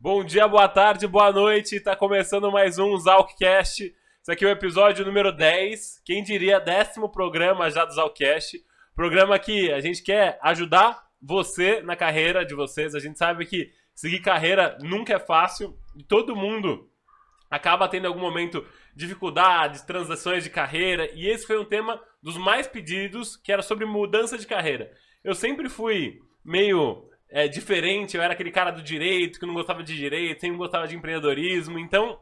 Bom dia, boa tarde, boa noite. Tá começando mais um Zalcast. Esse aqui é o episódio número 10. Quem diria, décimo programa já do Zalcast. Programa que a gente quer ajudar você na carreira de vocês. A gente sabe que seguir carreira nunca é fácil e todo mundo acaba tendo em algum momento dificuldades, transações de carreira, e esse foi um tema dos mais pedidos, que era sobre mudança de carreira. Eu sempre fui meio é, diferente, eu era aquele cara do direito, que não gostava de direito, sempre gostava de empreendedorismo, então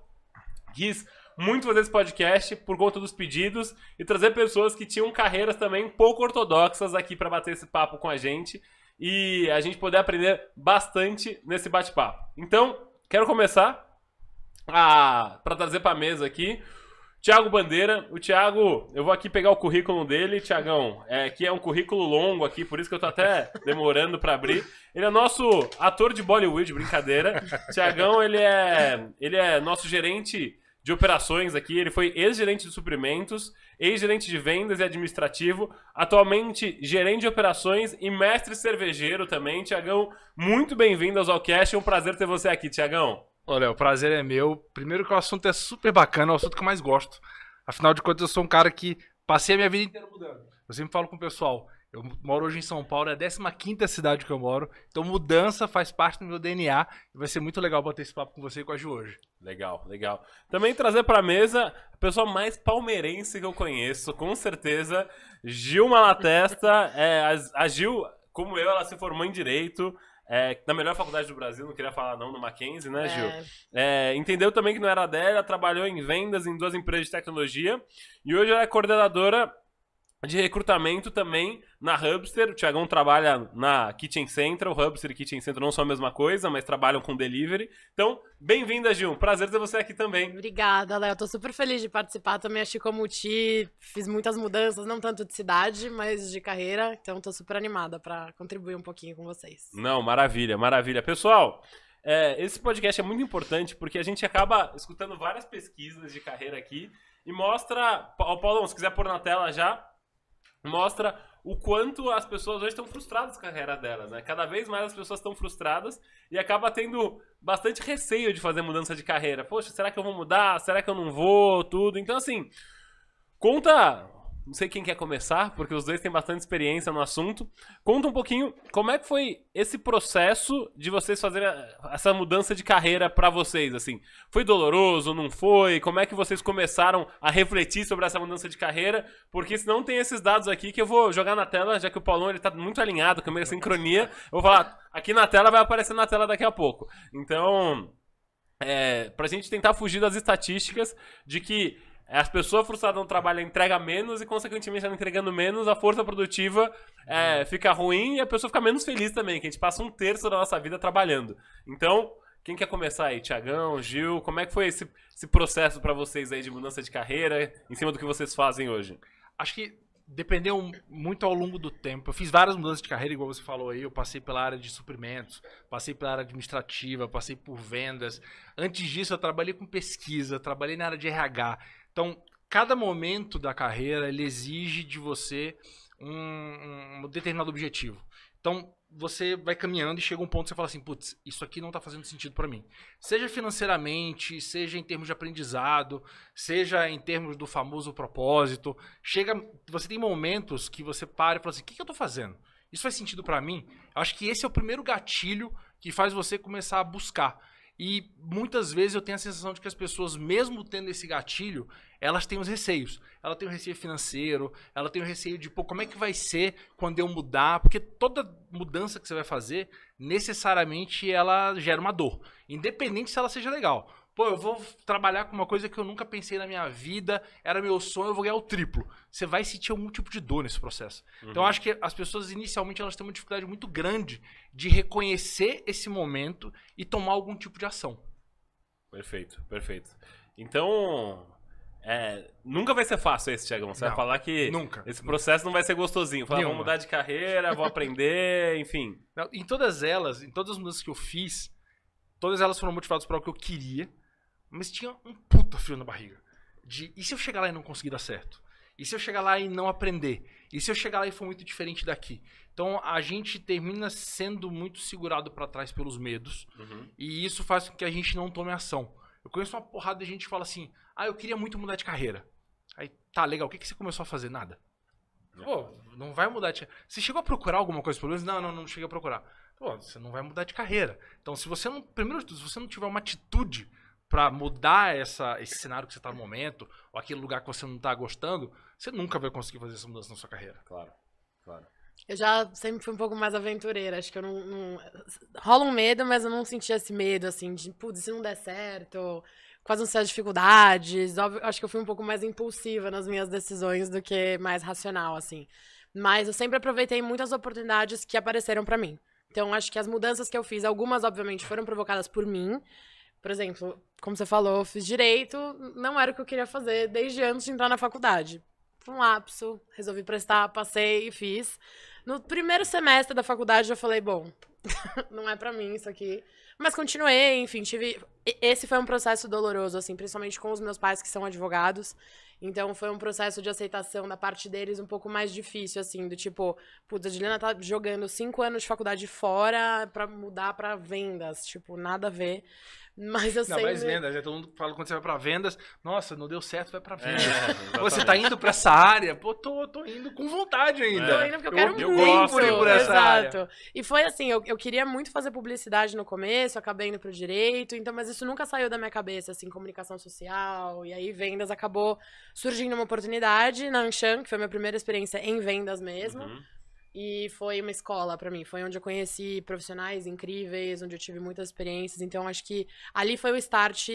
quis muito fazer esse podcast por conta dos pedidos e trazer pessoas que tinham carreiras também pouco ortodoxas aqui para bater esse papo com a gente e a gente poder aprender bastante nesse bate-papo. Então, quero começar para trazer para a mesa aqui. Tiago Bandeira, o Tiago, eu vou aqui pegar o currículo dele, Tiagão, é, que é um currículo longo aqui, por isso que eu tô até demorando para abrir. Ele é nosso ator de Bollywood, brincadeira. Tiagão, ele é, ele é nosso gerente de operações aqui, ele foi ex-gerente de suprimentos, ex-gerente de vendas e administrativo, atualmente gerente de operações e mestre cervejeiro também. Tiagão, muito bem-vindo ao Zalcast, é um prazer ter você aqui, Tiagão. Olha, o prazer é meu. Primeiro que o assunto é super bacana, é o assunto que eu mais gosto. Afinal de contas, eu sou um cara que passei a minha vida inteira mudando. Eu sempre falo com o pessoal, eu moro hoje em São Paulo, é a 15 cidade que eu moro. Então mudança faz parte do meu DNA e vai ser muito legal bater esse papo com você e com a Ju hoje. Legal, legal. Também trazer para mesa a pessoa mais palmeirense que eu conheço, com certeza, Gil Malatesta. É, a, a Gil, como eu, ela se formou em Direito, é, na melhor faculdade do Brasil, não queria falar não, no Mackenzie, né, Gil? É. É, entendeu também que não era dela, trabalhou em vendas em duas empresas de tecnologia e hoje ela é coordenadora de recrutamento também na Hubster. O Tiagão trabalha na Kitchen Center. O Hubster e Kitchen Center não são a mesma coisa, mas trabalham com delivery. Então, bem-vinda, Gil. Prazer ter você aqui também. Obrigada, Léo. Tô super feliz de participar. Também achei como ti, fiz muitas mudanças, não tanto de cidade, mas de carreira. Então, tô super animada para contribuir um pouquinho com vocês. Não, maravilha, maravilha. Pessoal, é, esse podcast é muito importante porque a gente acaba escutando várias pesquisas de carreira aqui e mostra. Paulão, se quiser pôr na tela já mostra o quanto as pessoas hoje estão frustradas com a carreira delas, né? Cada vez mais as pessoas estão frustradas e acaba tendo bastante receio de fazer mudança de carreira. Poxa, será que eu vou mudar? Será que eu não vou? Tudo. Então, assim, conta não sei quem quer começar, porque os dois têm bastante experiência no assunto. Conta um pouquinho como é que foi esse processo de vocês fazerem essa mudança de carreira para vocês, assim. Foi doloroso, não foi? Como é que vocês começaram a refletir sobre essa mudança de carreira? Porque senão tem esses dados aqui que eu vou jogar na tela, já que o Paulão ele tá muito alinhado com a minha sincronia. Eu vou falar, aqui na tela vai aparecer na tela daqui a pouco. Então, é, pra gente tentar fugir das estatísticas de que as pessoas frustradas no trabalho entregam menos e, consequentemente, ela entregando menos, a força produtiva é, fica ruim e a pessoa fica menos feliz também, que a gente passa um terço da nossa vida trabalhando. Então, quem quer começar aí? Tiagão, Gil, como é que foi esse, esse processo para vocês aí de mudança de carreira em cima do que vocês fazem hoje? Acho que dependeu muito ao longo do tempo. Eu fiz várias mudanças de carreira, igual você falou aí. Eu passei pela área de suprimentos, passei pela área administrativa, passei por vendas. Antes disso, eu trabalhei com pesquisa, trabalhei na área de RH. Então, cada momento da carreira ele exige de você um, um determinado objetivo. Então, você vai caminhando e chega um ponto que você fala assim, putz, isso aqui não está fazendo sentido para mim. Seja financeiramente, seja em termos de aprendizado, seja em termos do famoso propósito. Chega, você tem momentos que você para e fala assim, o que, que eu estou fazendo? Isso faz sentido para mim? Eu acho que esse é o primeiro gatilho que faz você começar a buscar. E muitas vezes eu tenho a sensação de que as pessoas, mesmo tendo esse gatilho, elas têm os receios. Ela tem o receio financeiro, ela tem o receio de, pô, como é que vai ser quando eu mudar? Porque toda mudança que você vai fazer, necessariamente ela gera uma dor. Independente se ela seja legal. Pô, eu vou trabalhar com uma coisa que eu nunca pensei na minha vida, era meu sonho, eu vou ganhar o triplo. Você vai sentir algum tipo de dor nesse processo. Uhum. Então, eu acho que as pessoas, inicialmente, elas têm uma dificuldade muito grande de reconhecer esse momento e tomar algum tipo de ação. Perfeito, perfeito. Então, é, nunca vai ser fácil esse, Tiagão. Você não, vai falar que nunca, esse processo não vai ser gostosinho. Falar, vou mudar de carreira, vou aprender, enfim. Não, em todas elas, em todas as mudanças que eu fiz, todas elas foram motivadas para o que eu queria mas tinha um puta frio na barriga. De, e se eu chegar lá e não conseguir dar certo? E se eu chegar lá e não aprender? E se eu chegar lá e for muito diferente daqui? Então a gente termina sendo muito segurado para trás pelos medos. Uhum. E isso faz com que a gente não tome ação. Eu conheço uma porrada de gente que fala assim: ah, eu queria muito mudar de carreira. Aí, tá, legal, o que, que você começou a fazer? Nada. Pô, não vai mudar de Você chegou a procurar alguma coisa pelo menos? Não, não, não cheguei a procurar. Pô, você não vai mudar de carreira. Então, se você não. Primeiro de tudo, se você não tiver uma atitude para mudar essa, esse cenário que você tá no momento, ou aquele lugar que você não tá gostando, você nunca vai conseguir fazer essa mudança na sua carreira. Claro, claro. Eu já sempre fui um pouco mais aventureira. Acho que eu não, não- Rola um medo, mas eu não sentia esse medo, assim, de, putz, se não der certo, quais vão ser as dificuldades. Óbvio, acho que eu fui um pouco mais impulsiva nas minhas decisões do que mais racional, assim. Mas eu sempre aproveitei muitas oportunidades que apareceram pra mim. Então, acho que as mudanças que eu fiz, algumas, obviamente, foram provocadas por mim. Por exemplo, como você falou, eu fiz direito, não era o que eu queria fazer desde antes de entrar na faculdade. Foi um lapso, resolvi prestar, passei e fiz. No primeiro semestre da faculdade eu falei, bom, não é pra mim isso aqui. Mas continuei, enfim, tive. Esse foi um processo doloroso, assim, principalmente com os meus pais que são advogados. Então foi um processo de aceitação da parte deles um pouco mais difícil, assim, do tipo, putz, a Juliana tá jogando cinco anos de faculdade fora pra mudar pra vendas. Tipo, nada a ver. Mas eu Não, sempre. mas vendas, né? Todo mundo fala quando você vai pra vendas, nossa, não deu certo, vai pra É, vendas. Você tá indo pra essa área? Pô, tô, tô indo com vontade ainda. Tô indo porque eu quero eu muito. gosto por, por essa área. Exato. E foi assim, eu, eu queria muito fazer publicidade no começo, acabei indo pro direito, então, mas isso nunca saiu da minha cabeça, assim, comunicação social, e aí vendas acabou surgindo uma oportunidade na Anshan, que foi a minha primeira experiência em vendas mesmo. Uhum. E foi uma escola pra mim. Foi onde eu conheci profissionais incríveis, onde eu tive muitas experiências. Então, acho que ali foi o start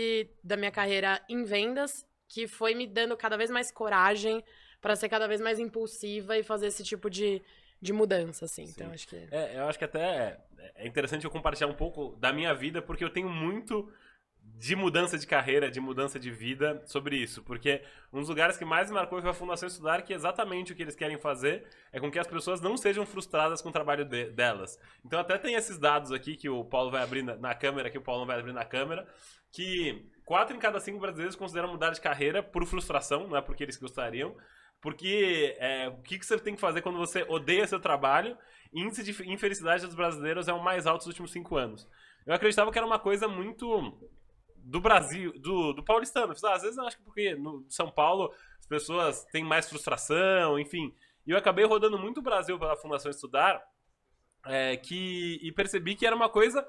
da minha carreira em vendas, que foi me dando cada vez mais coragem pra ser cada vez mais impulsiva e fazer esse tipo de, de mudança, assim. Então, acho que. É, eu acho que até é interessante eu compartilhar um pouco da minha vida, porque eu tenho muito de mudança de carreira, de mudança de vida sobre isso. Porque um dos lugares que mais marcou foi a Fundação Estudar, que exatamente o que eles querem fazer é com que as pessoas não sejam frustradas com o trabalho de- delas. Então até tem esses dados aqui que o Paulo vai abrir na, na câmera, que o Paulo vai abrir na câmera, que quatro em cada cinco brasileiros consideram mudar de carreira por frustração, não é porque eles gostariam. Porque é, o que, que você tem que fazer quando você odeia seu trabalho? Índice de infelicidade dos brasileiros é o mais alto dos últimos cinco anos. Eu acreditava que era uma coisa muito do Brasil, do, do paulistano. Ah, Às vezes eu acho que porque no São Paulo as pessoas têm mais frustração, enfim. E eu acabei rodando muito o Brasil pela Fundação Estudar é, que, e percebi que era uma coisa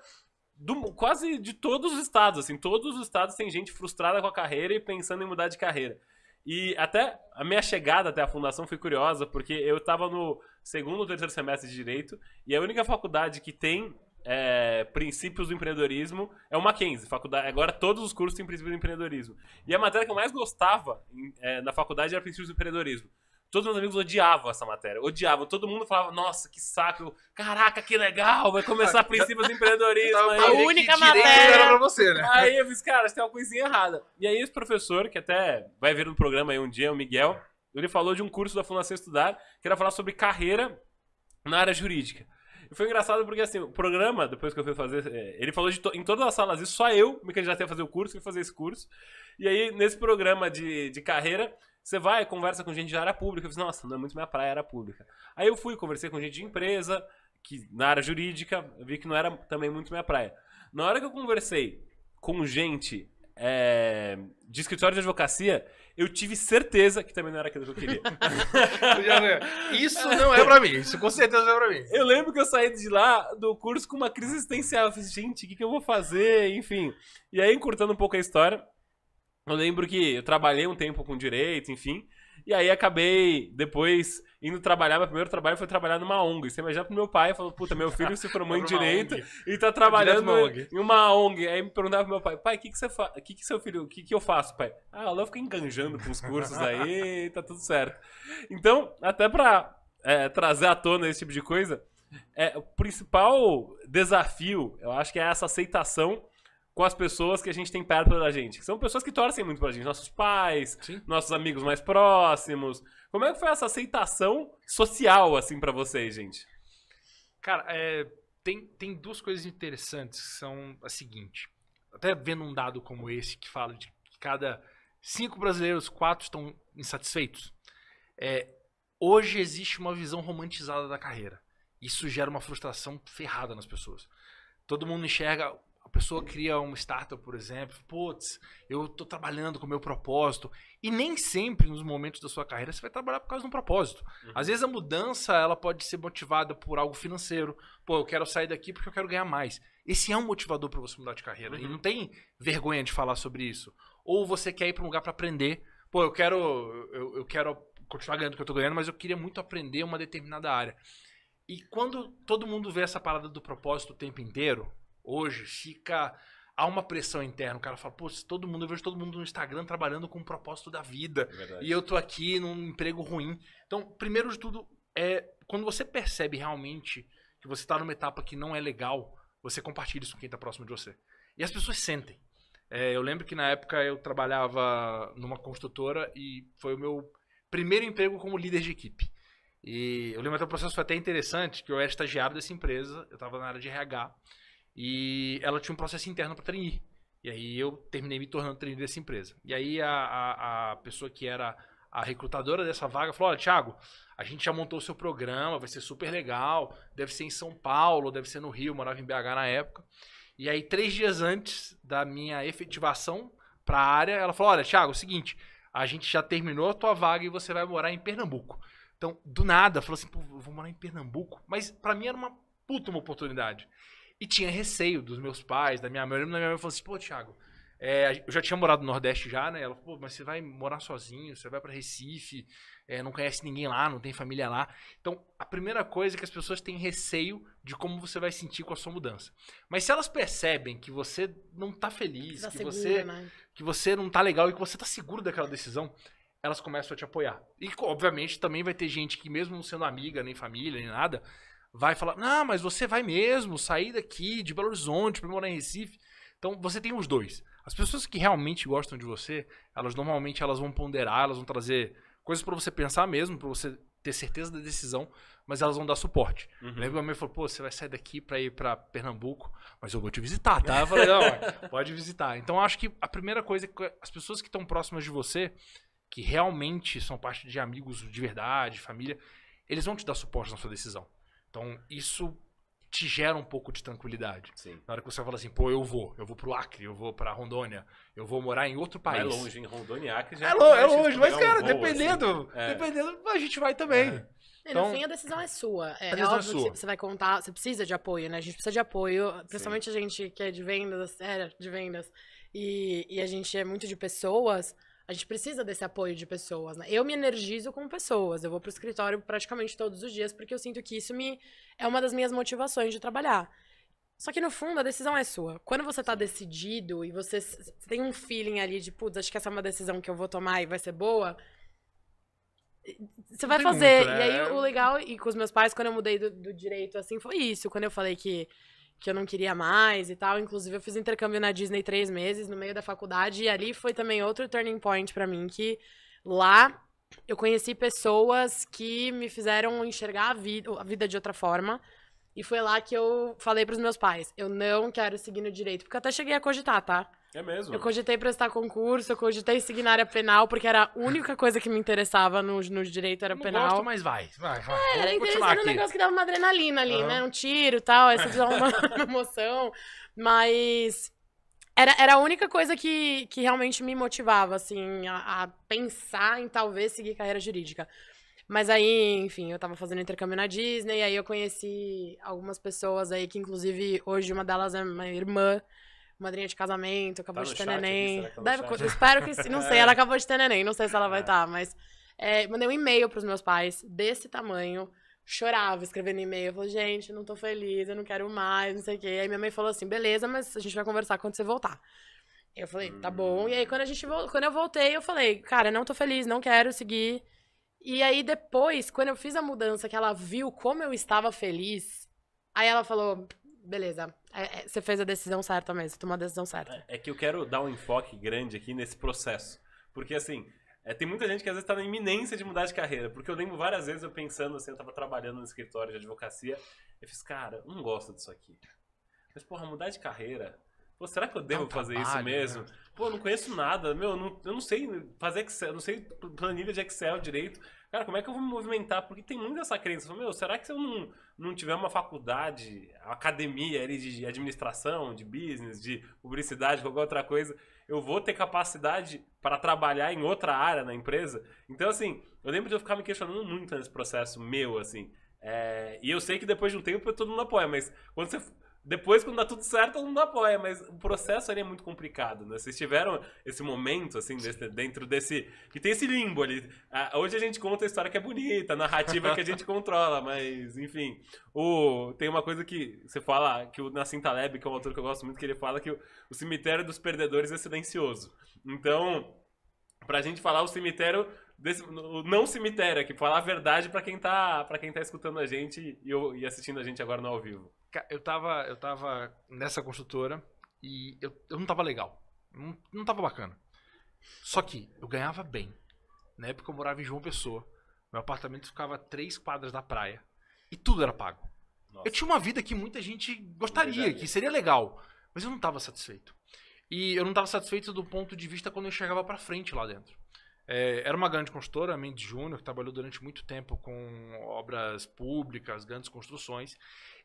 do, quase de todos os estados. Assim, todos os estados têm gente frustrada com a carreira e pensando em mudar de carreira. E até a minha chegada até a fundação foi curiosa, porque eu estava no segundo ou terceiro semestre de Direito, e a única faculdade que tem é, princípios do empreendedorismo é o Mackenzie. Faculdade, agora todos os cursos têm princípios do empreendedorismo. E a matéria que eu mais gostava em- é, na faculdade era princípios do empreendedorismo. Todos meus amigos odiavam essa matéria, odiavam. Todo mundo falava, nossa, que saco. Eu, Caraca, que legal, vai começar princípios do empreendedorismo. Aí. que única matéria- era pra você, né? Aí eu disse, cara, tem uma coisinha errada. E aí esse professor, que até vai vir no programa aí um dia, o Miguel, ele falou de um curso da Fundação Estudar, que era falar sobre carreira na área jurídica. Foi engraçado porque, assim, o programa, depois que eu fui fazer, é, ele falou to- em todas as salas isso, só eu me candidatei a fazer o curso, fui fazer esse curso. E aí, nesse programa de, de carreira, você vai, conversa com gente de área pública, eu disse, nossa, não é muito minha praia, área pública. Aí eu fui, conversei com gente de empresa, que na área jurídica, vi que não era também muito minha praia. Na hora que eu conversei com gente é, de escritório de advocacia, eu tive certeza que também não era aquilo que eu queria. Isso não é pra mim. Isso com certeza não é pra mim. Eu lembro que eu saí de lá do curso com uma crise existencial. Eu falei, gente, o que, que eu vou fazer? Enfim. E aí, encurtando um pouco a história, eu lembro que eu trabalhei um tempo com direito, enfim. E aí acabei, depois, indo trabalhar. Meu primeiro trabalho foi trabalhar numa ONG. Você imagina pro meu pai, falou, puta, meu filho se formou em direito ONG. e tá trabalhando em uma ONG. Aí me perguntava pro meu pai, pai, o que, que você faz? Que, que seu filho, o que, que eu faço, pai? Ah, lá eu fico enganjando com os cursos aí, tá tudo certo. Então, até pra é, trazer à tona esse tipo de coisa, é, o principal desafio, eu acho que é essa aceitação com as pessoas que a gente tem perto da gente. que São pessoas que torcem muito pra gente, nossos pais, Sim. nossos amigos mais próximos. Como é que foi essa aceitação social, assim, pra vocês, gente? Cara, é, tem, tem duas coisas interessantes que são a seguinte. Até vendo um dado como esse que fala de que cada cinco brasileiros, quatro estão insatisfeitos. É, hoje existe uma visão romantizada da carreira. Isso gera uma frustração ferrada nas pessoas. Todo mundo enxerga pessoa cria uma startup, por exemplo, putz, eu estou trabalhando com o meu propósito. E nem sempre nos momentos da sua carreira você vai trabalhar por causa de um propósito. Uhum. Às vezes a mudança ela pode ser motivada por algo financeiro. Pô, eu quero sair daqui porque eu quero ganhar mais. Esse é um motivador para você mudar de carreira. Uhum. E não tem vergonha de falar sobre isso. Ou você quer ir para um lugar para aprender. Pô, eu quero, eu, eu quero continuar ganhando o que eu estou ganhando, mas eu queria muito aprender uma determinada área. E quando todo mundo vê essa parada do propósito o tempo inteiro, hoje fica há uma pressão interna. O cara fala, pô, todo mundo, eu vejo todo mundo no Instagram trabalhando com o propósito da vida. É e eu tô aqui num emprego ruim. Então, primeiro de tudo, é quando você percebe realmente que você tá numa etapa que não é legal, você compartilha isso com quem tá próximo de você. E as pessoas sentem. É, eu lembro que na época eu trabalhava numa construtora e foi o meu primeiro emprego como líder de equipe. E eu lembro que o processo foi até interessante, que eu era estagiário dessa empresa, eu estava na área de RH. E ela tinha um processo interno para trainee. E aí eu terminei me tornando trainee dessa empresa. E aí a, a, a pessoa que era a recrutadora dessa vaga falou: Olha, Thiago, a gente já montou o seu programa, vai ser super legal. Deve ser em São Paulo, deve ser no Rio, morava em BH na época. E aí, três dias antes da minha efetivação para a área, ela falou: Olha, Thiago, é o seguinte, a gente já terminou a tua vaga e você vai morar em Pernambuco. Então, do nada, falou assim: Pô, vou morar em Pernambuco. Mas para mim era uma puta uma oportunidade. E tinha receio dos meus pais, da minha mãe. Eu minha mãe falou assim, pô, Thiago, é, eu já tinha morado no Nordeste já, né? Ela falou, pô, mas você vai morar sozinho, você vai para Recife, é, não conhece ninguém lá, não tem família lá. Então, a primeira coisa é que as pessoas têm receio de como você vai sentir com a sua mudança. Mas se elas percebem que você não tá feliz, tá que, segura, você, né? que você não tá legal e que você tá seguro daquela decisão, elas começam a te apoiar. E, obviamente, também vai ter gente que, mesmo não sendo amiga, nem família, nem nada, vai falar: não, mas você vai mesmo sair daqui de Belo Horizonte para morar em Recife. Então você tem os dois. As pessoas que realmente gostam de você, elas normalmente elas vão ponderar, elas vão trazer coisas para você pensar mesmo, para você ter certeza da decisão, mas elas vão dar suporte. Uhum. Lembra que minha mãe falou, pô, você vai sair daqui para ir para Pernambuco, mas eu vou te visitar, tá? Eu falei, não, pode visitar. Então acho que a primeira coisa é que as pessoas que estão próximas de você, que realmente são parte de amigos de verdade, família, eles vão te dar suporte na sua decisão. Então, isso te gera um pouco de tranquilidade. Sim. Na hora que você fala assim, pô, eu vou, eu vou pro Acre, eu vou pra Rondônia, eu vou morar em outro país. É longe, em Rondônia e Acre já é, longe, é longe, mas cara, um dependendo, assim. é. dependendo, a gente vai também. É. Então, no fim, a decisão é sua. É, é óbvio é sua. que você vai contar, você precisa de apoio, né? A gente precisa de apoio, principalmente Sim. a gente que é de vendas, é, de vendas, e, e a gente é muito de pessoas. A gente precisa desse apoio de pessoas, né? Eu me energizo com pessoas. Eu vou pro escritório praticamente todos os dias porque eu sinto que isso me é uma das minhas motivações de trabalhar. Só que no fundo a decisão é sua. Quando você tá decidido e você tem um feeling ali de, putz, acho que essa é uma decisão que eu vou tomar e vai ser boa, você vai fazer. Muito, né? E aí o legal, e com os meus pais, quando eu mudei do, do direito, assim, foi isso. Quando eu falei que que eu não queria mais e tal. Inclusive, eu fiz intercâmbio na Disney três meses no meio da faculdade. E ali foi também outro turning point para mim, que lá eu conheci pessoas que me fizeram enxergar a vida, a vida de outra forma. E foi lá que eu falei pros meus pais: eu não quero seguir no direito. Porque até cheguei a cogitar, tá? É mesmo? Eu cogitei prestar concurso, eu cogitei seguir na área penal, porque era a única coisa que me interessava no, no direito, era não penal. Gosto, mas vai, vai, vai. É, era interessante, um negócio que dava uma adrenalina ali, uhum. né? Um tiro e tal, aí você precisa uma, uma emoção. Mas era, era a única coisa que, que realmente me motivava, assim, a, a, pensar em talvez seguir carreira jurídica. Mas aí, enfim, eu tava fazendo intercâmbio na Disney, aí eu conheci algumas pessoas aí, que inclusive hoje uma delas é minha irmã, madrinha de casamento, acabou tá de ter neném. Aqui, Deve, espero que sim, não sei, ela acabou de ter neném, não sei se ela vai estar, é. tá, mas é, mandei um e-mail pros meus pais desse tamanho, chorava escrevendo e-mail, falei, gente, não tô feliz, eu não quero mais, não sei o quê. Aí minha mãe falou assim, beleza, mas a gente vai conversar quando você voltar. Eu falei, tá bom. E aí quando a gente quando eu voltei, eu falei, cara, não tô feliz, não quero seguir. E aí depois, quando eu fiz a mudança, que ela viu como eu estava feliz, aí ela falou, beleza, é, é, você fez a decisão certa mesmo, tomou a decisão certa. É, é que eu quero dar um enfoque grande aqui nesse processo. Porque assim, é, tem muita gente que às vezes está na iminência de mudar de carreira. Porque eu lembro várias vezes eu pensando assim, eu tava trabalhando no escritório de advocacia, eu fiz, cara, não gosto disso aqui. Mas, porra, mudar de carreira. Pô, será que eu devo fazer trabalho, isso mesmo? Né? Pô, eu não conheço nada, meu, eu não, eu não sei fazer Excel, não sei planilha de Excel direito. cara, como é que eu vou me movimentar? Porque tem muito essa crença. Falo, Meu, será que se eu não, não tiver uma faculdade, academia ali de administração, de business, de publicidade, qualquer outra coisa, eu vou ter capacidade para trabalhar em outra área na empresa? Então, assim, eu lembro de eu ficar me questionando muito nesse processo meu, assim. É, e eu sei que depois de um tempo todo mundo apoia, mas quando você depois, quando dá tudo certo, todo mundo apoia, mas o processo ali é muito complicado, né? Vocês tiveram esse momento, assim, desse, dentro desse. que tem esse limbo ali. Ah, hoje a gente conta a história que é bonita, a narrativa que a gente controla, mas, enfim. O, tem uma coisa que você fala, que o Nassim Taleb, que é um autor que eu gosto muito, que ele fala que o, o cemitério dos perdedores é silencioso. Então, pra gente falar o cemitério desse, não cemitério aqui, falar a verdade para quem tá para quem tá escutando a gente e, e assistindo a gente agora no ao vivo. Eu tava, eu tava nessa construtora e eu, eu não tava legal. Não, não tava bacana. Só que eu ganhava bem. Na época eu morava em João Pessoa. Meu apartamento ficava a três quadras da praia. E tudo era pago. Nossa. Eu tinha uma vida que muita gente gostaria, que seria legal. Mas eu não estava satisfeito. E eu não estava satisfeito do ponto de vista quando eu chegava para frente lá dentro. É, era uma grande construtora, a Mendes Júnior, que trabalhou durante muito tempo com obras públicas, grandes construções.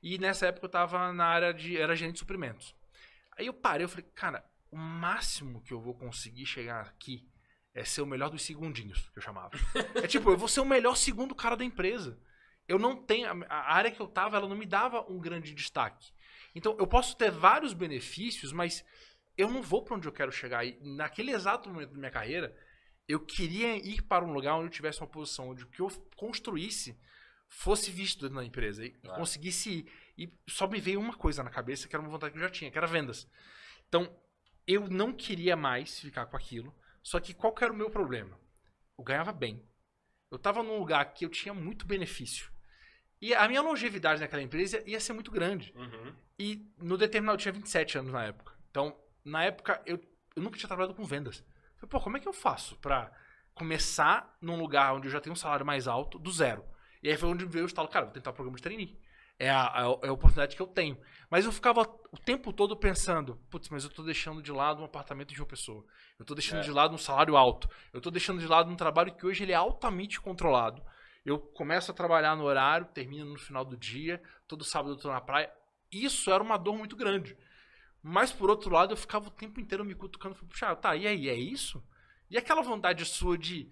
E nessa época eu estava na área de. era gerente de suprimentos. Aí eu parei, eu falei, cara, o máximo que eu vou conseguir chegar aqui é ser o melhor dos segundinhos, que eu chamava. é tipo, eu vou ser o melhor segundo cara da empresa. Eu não tenho. A área que eu tava, ela não me dava um grande destaque. Então, eu posso ter vários benefícios, mas eu não vou para onde eu quero chegar. E naquele exato momento da minha carreira, eu queria ir para um lugar onde eu tivesse uma posição onde o que eu construísse fosse visto na empresa e claro. conseguisse ir. E só me veio uma coisa na cabeça que era uma vontade que eu já tinha, que era vendas. Então, eu não queria mais ficar com aquilo. Só que qual que era o meu problema? Eu ganhava bem. Eu estava num lugar que eu tinha muito benefício. E a minha longevidade naquela empresa ia ser muito grande. Uhum. E no determinado, eu tinha 27 anos na época. Então, na época, eu, eu nunca tinha trabalhado com vendas. Falei, pô, como é que eu faço para começar num lugar onde eu já tenho um salário mais alto, do zero? E aí foi onde veio o estalo, cara, vou tentar o programa de trainee. É a, a, é a, oportunidade que eu tenho. Mas eu ficava o tempo todo pensando, putz, mas eu tô deixando de lado um apartamento de uma pessoa. Eu tô deixando é. de lado um salário alto. Eu tô deixando de lado um trabalho que hoje ele é altamente controlado. Eu começo a trabalhar no horário, termino no final do dia, todo sábado eu tô na praia. Isso era uma dor muito grande. Mas por outro lado, eu ficava o tempo inteiro me cutucando, puxa, tá, e aí, é isso? E aquela vontade sua de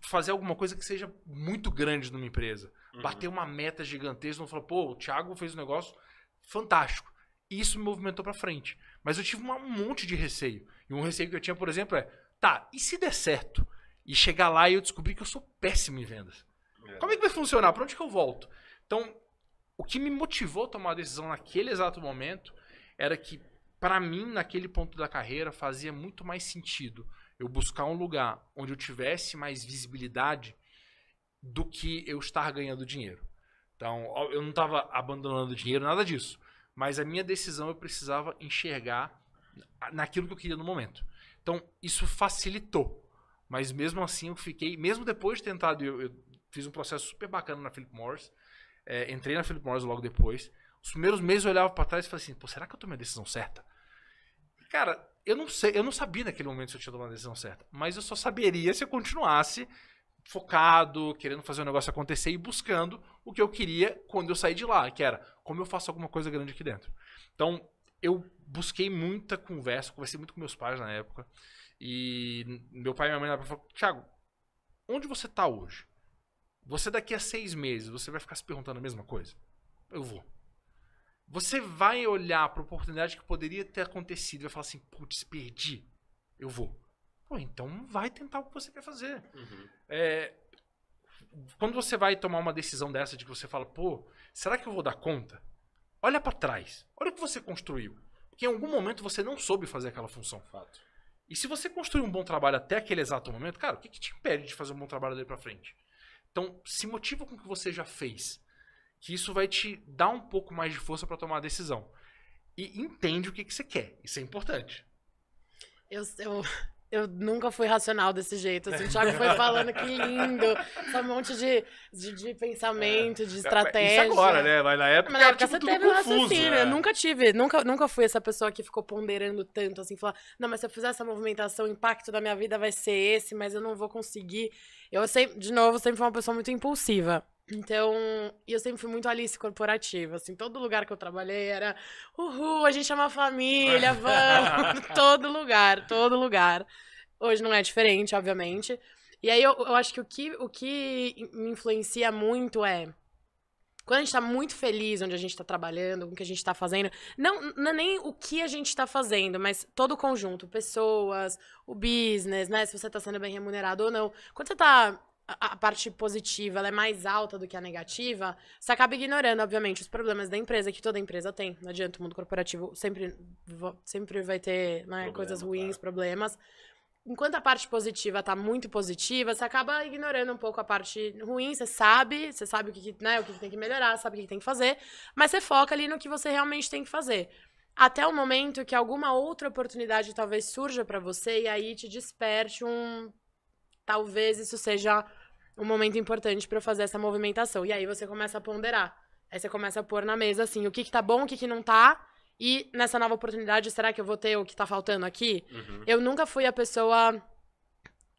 fazer alguma coisa que seja muito grande numa empresa. Uhum. Bater uma meta gigantesca, não falar, pô, o Thiago fez um negócio fantástico. E isso me movimentou para frente. Mas eu tive um monte de receio. E um receio que eu tinha, por exemplo, é, tá, e se der certo? E chegar lá e eu descobrir que eu sou péssimo em vendas. É. Como é que vai funcionar? Para onde que eu volto? Então, o que me motivou a tomar a decisão naquele exato momento era que, para mim, naquele ponto da carreira, fazia muito mais sentido eu buscar um lugar onde eu tivesse mais visibilidade do que eu estar ganhando dinheiro. Então, eu não estava abandonando dinheiro, nada disso. Mas a minha decisão eu precisava enxergar naquilo que eu queria no momento. Então, isso facilitou. Mas mesmo assim, eu fiquei, mesmo depois de tentado, eu, eu fiz um processo super bacana na Philip Morris. É, entrei na Philip Morris logo depois. Os primeiros meses eu olhava para trás e falei assim: Pô, será que eu tomei a decisão certa? Cara, eu não sei, eu não sabia naquele momento se eu tinha tomado a decisão certa, mas eu só saberia se eu continuasse focado, querendo fazer o negócio acontecer e buscando o que eu queria quando eu saí de lá, que era como eu faço alguma coisa grande aqui dentro. Então, eu busquei muita conversa, conversei muito com meus pais na época, e meu pai e minha mãe época falaram, Thiago, onde você está hoje? Você daqui a seis meses, você vai ficar se perguntando a mesma coisa? Eu vou. Você vai olhar para a oportunidade que poderia ter acontecido e vai falar assim: putz, perdi. Eu vou. Pô, então vai tentar o que você quer fazer. Uhum. É, quando você vai tomar uma decisão dessa de que você fala, pô, será que eu vou dar conta? Olha para trás. Olha o que você construiu. Porque em algum momento você não soube fazer aquela função. Fato. E se você construiu um bom trabalho até aquele exato momento, cara, o que, que te impede de fazer um bom trabalho daí para frente? Então, se motiva com o que você já fez que isso vai te dar um pouco mais de força para tomar a decisão. E entende o que, que você quer. Isso é importante. Eu, eu, eu nunca fui racional desse jeito. Assim, o Thiago foi falando que lindo, um monte de, de, de pensamento, de estratégia. Isso agora, né? Mas na época, Mas na época tipo, você teve um confuso, raciocínio. né? Eu nunca tive, nunca, nunca fui essa pessoa que ficou ponderando tanto, assim, falar, não, mas se eu fizer essa movimentação, o impacto da minha vida vai ser esse, mas eu não vou conseguir. Eu sempre, de novo, sempre fui uma pessoa muito impulsiva. Então, e eu sempre fui muito Alice corporativa, assim, todo lugar que eu trabalhei era, uhul, a gente é uma família, vamos, todo lugar, todo lugar. Hoje não é diferente, obviamente. E aí eu, eu acho que o, que o que me influencia muito é quando a gente tá muito feliz onde a gente tá trabalhando, com o que a gente tá fazendo, não, não é nem o que a gente tá fazendo, mas todo o conjunto, pessoas, o business, né? Se você tá sendo bem remunerado ou não. Quando você tá. A, parte positiva ela é mais alta do que a negativa, você acaba ignorando, obviamente, os problemas da empresa, que toda empresa tem. Não adianta, o mundo corporativo sempre, sempre vai ter né, Problema, coisas ruins, claro. problemas. Enquanto a parte positiva tá muito positiva, você acaba ignorando um pouco a parte ruim, você sabe, você sabe o que, né, o que tem que melhorar, sabe o que tem que fazer, mas você foca ali no que você realmente tem que fazer. Até o momento que alguma outra oportunidade talvez surja pra você e aí te desperte um talvez isso seja um momento importante pra eu fazer essa movimentação. E aí você começa a ponderar. Aí você começa a pôr na mesa assim, o que que tá bom, o que que não tá, e nessa nova oportunidade, será que eu vou ter o que tá faltando aqui? Uhum. Eu nunca fui a pessoa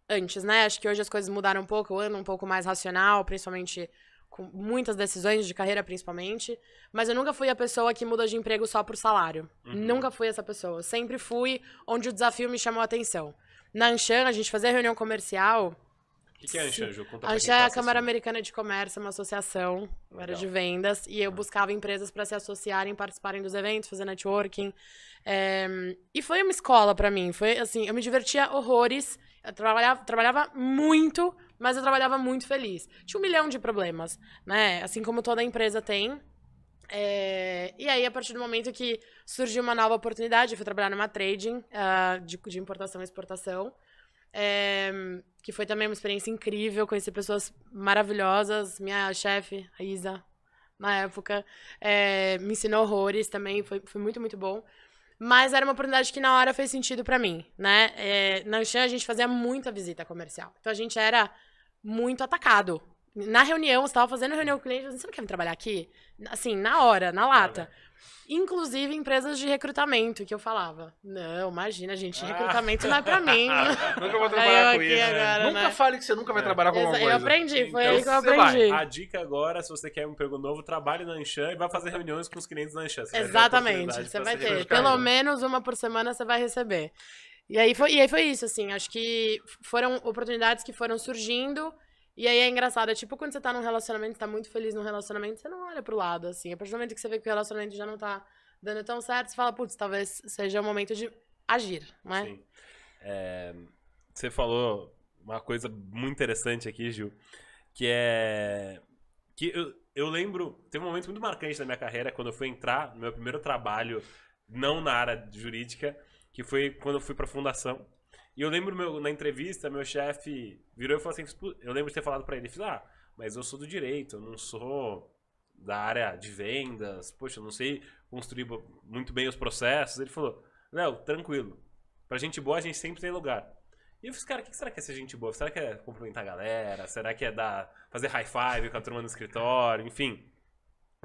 antes, né? Acho que hoje as coisas mudaram um pouco, eu ando um pouco mais racional, principalmente com muitas decisões de carreira, principalmente. Mas eu nunca fui a pessoa que muda de emprego só por salário. Uhum. Nunca fui essa pessoa. Sempre fui onde o desafio me chamou a atenção. Na Anshan, a gente fazia reunião comercial. O que, que é Anshan, Ju? Conta A Anshan tá é a assistindo. Câmara Americana de Comércio, uma associação, eu era de vendas, e eu Ah. buscava empresas para se associarem, participarem dos eventos, fazer networking. É, E foi uma escola para mim. Foi assim, eu me divertia horrores. Eu trabalhava, trabalhava muito, mas eu trabalhava muito feliz. Tinha um milhão de problemas, né? Assim como toda empresa tem. É, E aí, a partir do momento que surgiu uma nova oportunidade, eu fui trabalhar numa trading ah, de, de importação e exportação. É, que foi também uma experiência incrível, conheci pessoas maravilhosas, minha chefe, a Isa, na época, é, me ensinou horrores também, foi, foi muito, muito bom. Mas era uma oportunidade que na hora fez sentido pra mim, né? É, na Anshan a gente fazia muita visita comercial, então a gente era muito atacado. Na reunião, você tava fazendo reunião com o cliente, você não quer vir trabalhar aqui? Assim, na hora, na lata. Inclusive empresas de recrutamento, que eu falava. Não, imagina, gente, recrutamento não é pra mim. Nunca vou trabalhar eu com isso. agora, nunca né? fale que você nunca vai É. trabalhar com alguma coisa. Eu aprendi, foi Então aí que eu você vai. aprendi. A dica agora, se você quer um emprego novo, trabalhe na Anshan e vai fazer reuniões com os clientes da Anshan. Exatamente, você vai ter. recrutado. Pelo menos uma por semana você vai receber. E aí foi, e aí foi isso, assim, acho que foram oportunidades que foram surgindo. E aí é engraçado, é tipo quando você tá num relacionamento, tá muito feliz num relacionamento, você não olha pro lado, assim. A partir do momento que você vê que o relacionamento já não tá dando tão certo, você fala, putz, talvez seja o momento de agir, não é? Sim. É, você falou uma coisa muito interessante aqui, Gil, que é que eu, eu lembro, teve um momento muito marcante na minha carreira quando eu fui entrar no meu primeiro trabalho, não na área jurídica, que foi quando eu fui pra fundação. E eu lembro meu, na entrevista, meu chefe virou e falou assim: eu lembro de ter falado pra ele, fiz, ah, mas eu sou do direito, eu não sou da área de vendas, poxa, eu não sei construir muito bem os processos. Ele falou: Léo, tranquilo. Pra gente boa, a gente sempre tem lugar. E eu fiz, cara, o que será que é ser gente boa? Será que é cumprimentar a galera? Será que é dar, fazer high five com a turma no escritório? Enfim.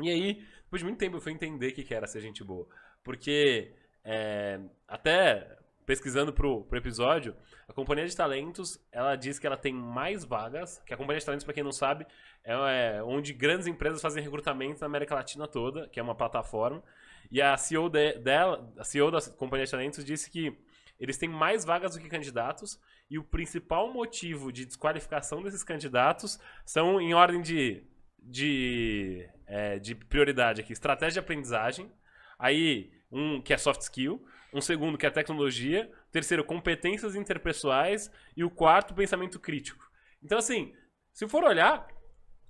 E aí, depois de muito tempo, eu fui entender o que era ser gente boa. Porque, é, até pesquisando pro, pro episódio, a Companhia de Talentos, ela diz que ela tem mais vagas, que a Companhia de Talentos, pra quem não sabe, é, é onde grandes empresas fazem recrutamento na América Latina toda, que é uma plataforma. E a CEO de- dela, a CEO da Companhia de Talentos disse que eles têm mais vagas do que candidatos e o principal motivo de desqualificação desses candidatos são em ordem de, de, é, de prioridade aqui. Estratégia de aprendizagem, aí um que é soft skill, um segundo que é tecnologia, terceiro competências interpessoais. E o quarto pensamento crítico. Então assim, se for olhar,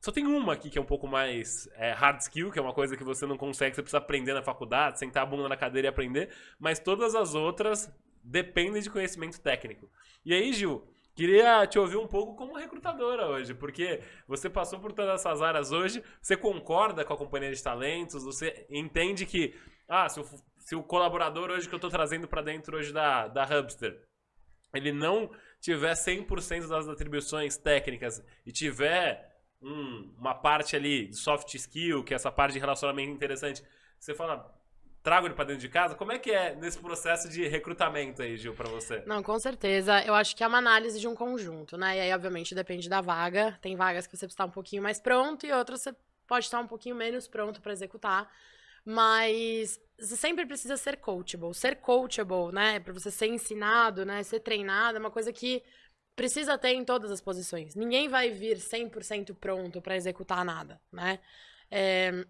só tem uma aqui que é um pouco mais é, hard skill, que é uma coisa que você não consegue, você precisa aprender na faculdade, sentar a bunda na cadeira e aprender, mas todas as outras dependem de conhecimento técnico. E aí, Gil, queria te ouvir um pouco como recrutadora hoje, porque você passou por todas essas áreas hoje, você concorda com a companhia de talentos, você entende que, ah, se o, se o colaborador hoje que eu estou trazendo para dentro hoje da, da Hubster, ele não tiver 100% das atribuições técnicas e tiver um- uma parte ali de soft skill, que é essa parte de relacionamento interessante, você fala, trago ele pra dentro de casa? Como é que é nesse processo de recrutamento aí, Gil, pra você? Não, com certeza. Eu acho que é uma análise de um conjunto, né? E aí, obviamente, depende da vaga. Tem vagas que você precisa estar um pouquinho mais pronto e outras você pode estar um pouquinho menos pronto para executar. Mas você sempre precisa ser coachable. Ser coachable, né? Para você ser ensinado, né? Ser treinado é uma coisa que precisa ter em todas as posições. Ninguém vai vir 100% pronto para executar nada, né? É,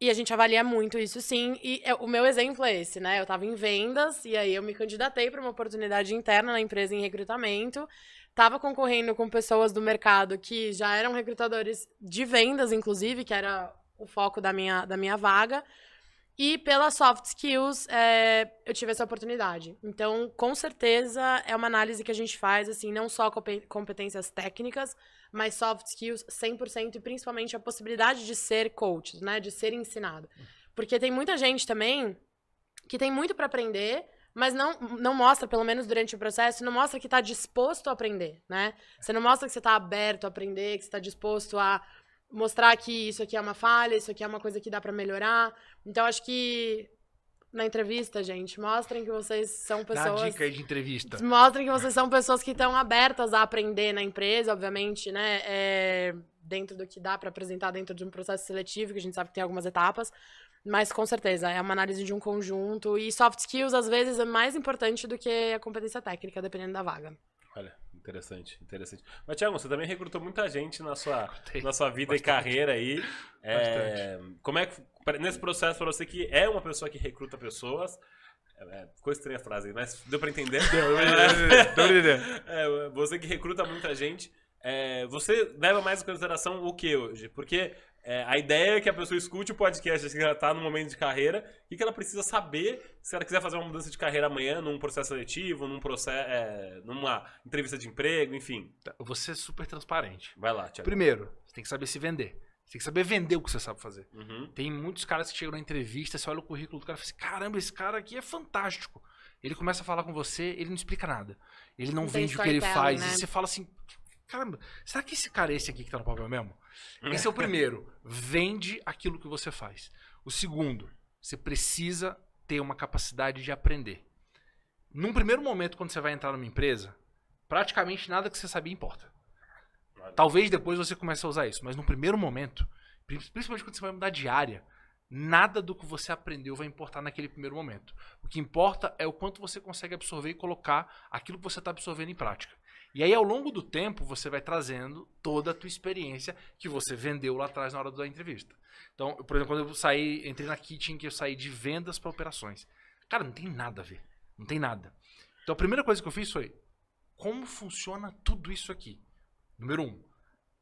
e a gente avalia muito isso sim. E é- o meu exemplo é esse, né? Eu tava em vendas e aí eu me candidatei para uma oportunidade interna na empresa em recrutamento. Tava concorrendo com pessoas do mercado que já eram recrutadores de vendas, inclusive, que era o foco da minha, da minha vaga. E pelas soft skills, é, eu tive essa oportunidade. Então, com certeza, é uma análise que a gente faz, assim, não só compe- competências técnicas, mas soft skills 100% e principalmente a possibilidade de ser coach, né? De ser ensinado. Porque tem muita gente também que tem muito para aprender, mas não, não mostra, pelo menos durante o processo, não mostra que tá disposto a aprender, né? Você não mostra que você tá aberto a aprender, que você tá disposto a mostrar que isso aqui é uma falha, isso aqui é uma coisa que dá para melhorar. Então, acho que na entrevista, gente, mostrem que vocês são Dá pessoas. dica aí de entrevista. Mostrem que vocês são pessoas que estão abertas a aprender na empresa, obviamente, né? É, dentro do que dá para apresentar dentro de um processo seletivo, que a gente sabe que tem algumas etapas. Mas com certeza, é uma análise de um conjunto. E soft skills, às vezes, é mais importante do que a competência técnica, dependendo da vaga. Interessante, interessante. Mas, Thiago, você também recrutou muita gente na sua, Recrutei. na sua vida e Bastante. carreira aí. É, como é que, nesse processo, pra você que é uma pessoa que recruta pessoas, é, é, ficou estranha a frase, mas deu pra entender? É, você que recruta muita gente, é, você leva mais em consideração o que hoje? Porque é, a ideia é que a pessoa escute o podcast que ela tá no momento de carreira e que ela precisa saber se ela quiser fazer uma mudança de carreira amanhã, num processo seletivo, num processo, é, numa entrevista de emprego, enfim. Eu vou ser super transparente. Vai lá, Thiago. Primeiro, você tem que saber se vender. Você tem que saber vender o que você sabe fazer. Uhum. Tem muitos caras que chegam na entrevista, você olha o currículo do cara e fala assim: caramba, esse cara aqui é fantástico. Ele começa a falar com você, ele não explica nada. Ele não Não vende o que ele faz. né? E você fala assim: caramba, será que esse cara é esse aqui que tá no papel mesmo? Esse é o primeiro. Vende aquilo que você faz. O segundo, você precisa ter uma capacidade de aprender. Num primeiro momento, quando você vai entrar numa empresa, praticamente nada que você sabia importa. Talvez depois você comece a usar isso, mas no primeiro momento, pri- principalmente quando você vai mudar de área, nada do que você aprendeu vai importar naquele primeiro momento. O que importa é o quanto você consegue absorver e colocar aquilo que você está absorvendo em prática. E aí, ao longo do tempo, você vai trazendo toda a tua experiência que você vendeu lá atrás na hora da entrevista. Então, por exemplo, quando eu saí, entrei na Kitchen, que eu saí de vendas para operações. Cara, não tem nada a ver. Não tem nada. Então, a primeira coisa que eu fiz foi, como funciona tudo isso aqui? Número um,